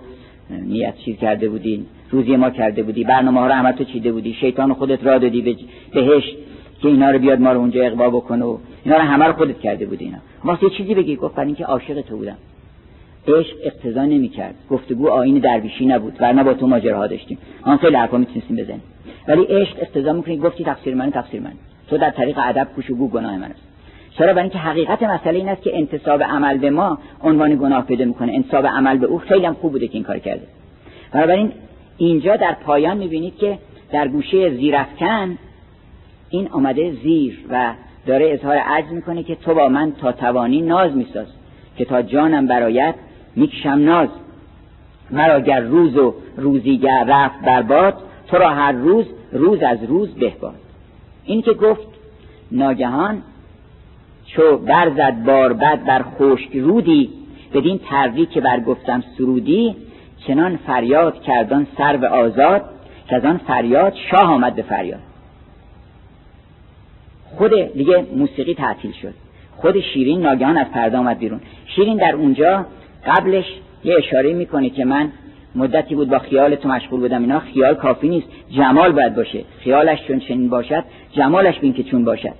نیت چیز کرده بودی روزی ما کرده بودی برنامه ها رو همه تو چیده بودی شیطان خودت را دادی به بهشت که اینا رو بیاد ما رو اونجا اقوا بکنه و اینا رو همه رو خودت کرده بودی اینا. واسه چیزی بگی. گفت اینکه عاشق تو بودم. عشق اقتضا نمی‌کرد. گفتگو آین درویشی نبود ورنه با تو ماجراها داشتیم. آن خیلی حرفا می‌تونستیم بزنیم. ولی عشق اقتضا می‌کنی گفتی تقصیر من تقصیر من تو در طریق ادب کوشگو گناه من است. چرا؟ برای اینکه حقیقت مسئله این است که انتصاب عمل به ما عنوان گناه پیدا می‌کنه. انتصاب عمل به او خیلی هم خوب بوده که این کار کرده. بنابراین اینجا در پایان می‌بینید که در گوشه زیرفکن این آمده زیر و داره اظهار عجز می‌کنه که تو با من تا توانی ناز میساز که تا جانم برایت می‌کشم ناز مرا گر روز و روزیگر رفت برباد تو را هر روز روز از روز بهباد. این که گفت ناگهان چو برزد بار بد بر خشک رودی بدین تروی که برگفتم سرودی چنان فریاد کردان سر آزاد که از آن فریاد شاه آمد به فریاد. خود دیگه موسیقی تعطیل شد. خود شیرین ناگهان از پرده آمد بیرون. شیرین در اونجا قبلش یه اشاره می‌کنه که من مدتی بود با خیال تو مشغول بودم. اینا خیال کافی نیست. جمال باید باشه. خیالش چون چنین باشد جمالش بین که چون باشد.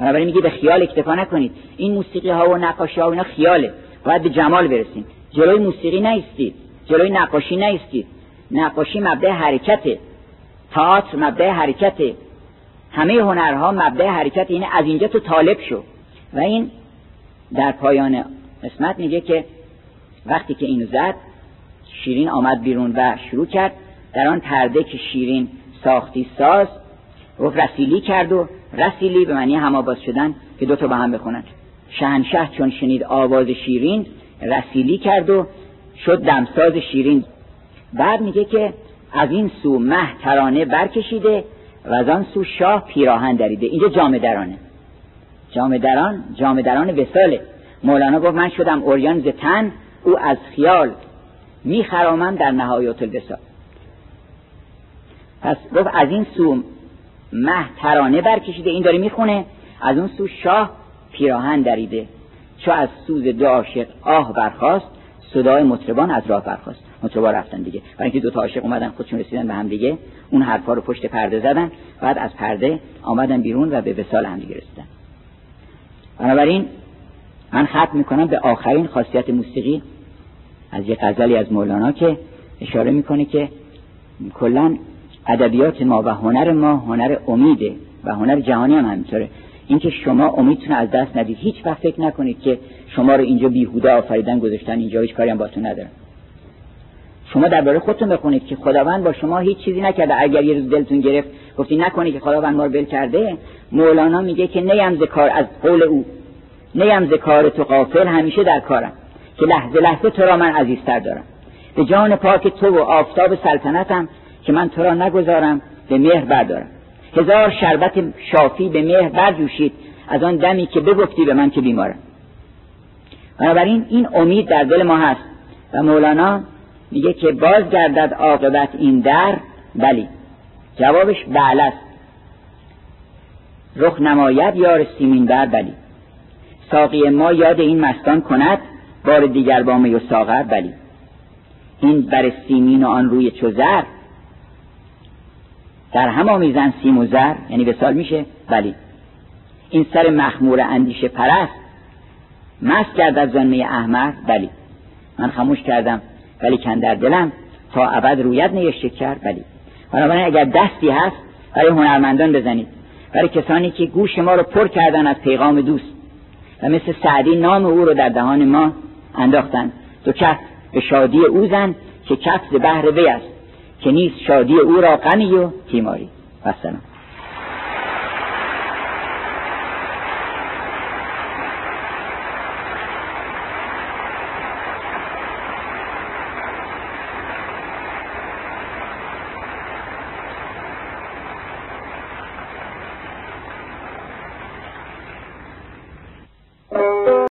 بنابراین میگه به خیال اکتفا نکنید. این موسیقی ها و نقاشی ها و اینا خیاله. باید به جمال برسیم. جلوی موسیقی نیستید. جلوی نقاشی نیستید. نقاشی مبدع حرکته. تئاتر مبدع حرکته. همه هنرها مبدع حرکت اینه از اینجا تو طالب شو. و این در پایان قسمت میگه که وقتی که اینو زد شیرین آمد بیرون و شروع کرد در آن پرده که شیرین ساختی ساز و رسیلی کرد و رسیلی به معنی هماباز شدن که دوتا با هم بخونن. شهنشه چون شنید آواز شیرین رسیلی کرد و شد دمساز شیرین. بعد میگه که از این سو مه ترانه برکشیده و از آن سو شاه پیراهن دریده. اینجا جامه درانه. جامه دران جامه دران وساله مولانا گفت من شدم اوریان ز تن او از خیال میخرامم در نهایات الوسال پس گفت از این سو مه ترانه برکشیده این داره می‌خونه از اون سو شاه پیراهن دریده. چو از سوز دو عاشق آه برخواست صدای مطربان از راه برخواست مطربا رفتن دیگه. برای اینکه دو تا عاشق اومدن خودشون رسیدن به هم دیگه. اون حرفا رو پشت پرده زدن. بعد از پرده آمدن بیرون و به وسال هم دیگه رسیدن. بنابراین من ختم می‌کنم به آخرین خاصیت موسیقی. از یه غزلی از مولانا که اشاره می‌کنه که کلا ادبیات ما و هنر ما هنر امیده و هنر جهانی هم همینطوره. اینکه شما امیدتون از دست ندید هیچ وقت فکر نکنید که شما رو اینجا بیهوده آفریدن گذاشتن اینجا هیچ کاری هم باتون ندارن. شما درباره خودتون بخونید که خداوند با شما هیچ چیزی نکرده. اگر یه روز دلتون گرفت گفتی نکنید که خداوند ما رو بل کرده مولانا میگه که نیم کار از قول او نیم کار تو قافل همیشه در کارم. که لحظه لحظه تو را من عزیزتر دارم. به جان پاک تو و آفتاب سلطنتم که من تو را نگذارم به مهر بردارم. هزار شربت شافی به مهر برجوشید از آن دمی که بگفتی به من که بیمارم. بنابراین این امید در دل ما هست و مولانا میگه که باز گردد عاقبت این در بلی. جوابش بله است. رخ نماید یار سیمین بر بلی. ساقی ما یاد این مستان کند بار دیگر با می و ساغر بلی. این بر سیمین و آن روی چوزر در هم آمیزن سیم و زر یعنی به سال میشه بلی. این سر مخمور اندیشه پرست. مست کرد از زنمه احمر بلی. من خموش کردم ولی کن در دلم تا ابد رویت نیشته کرد بلی. بنابراین اگر دستی هست برای هنرمندان بزنید. برای کسانی که گوش ما رو پر کردن از پیغام دوست. و مثل سعدی نام او رو در دهان ما انداختن. دو کف به شادی او زن که کف به بهر وی است که نیست شادی او را غمی و تیماری. و سلام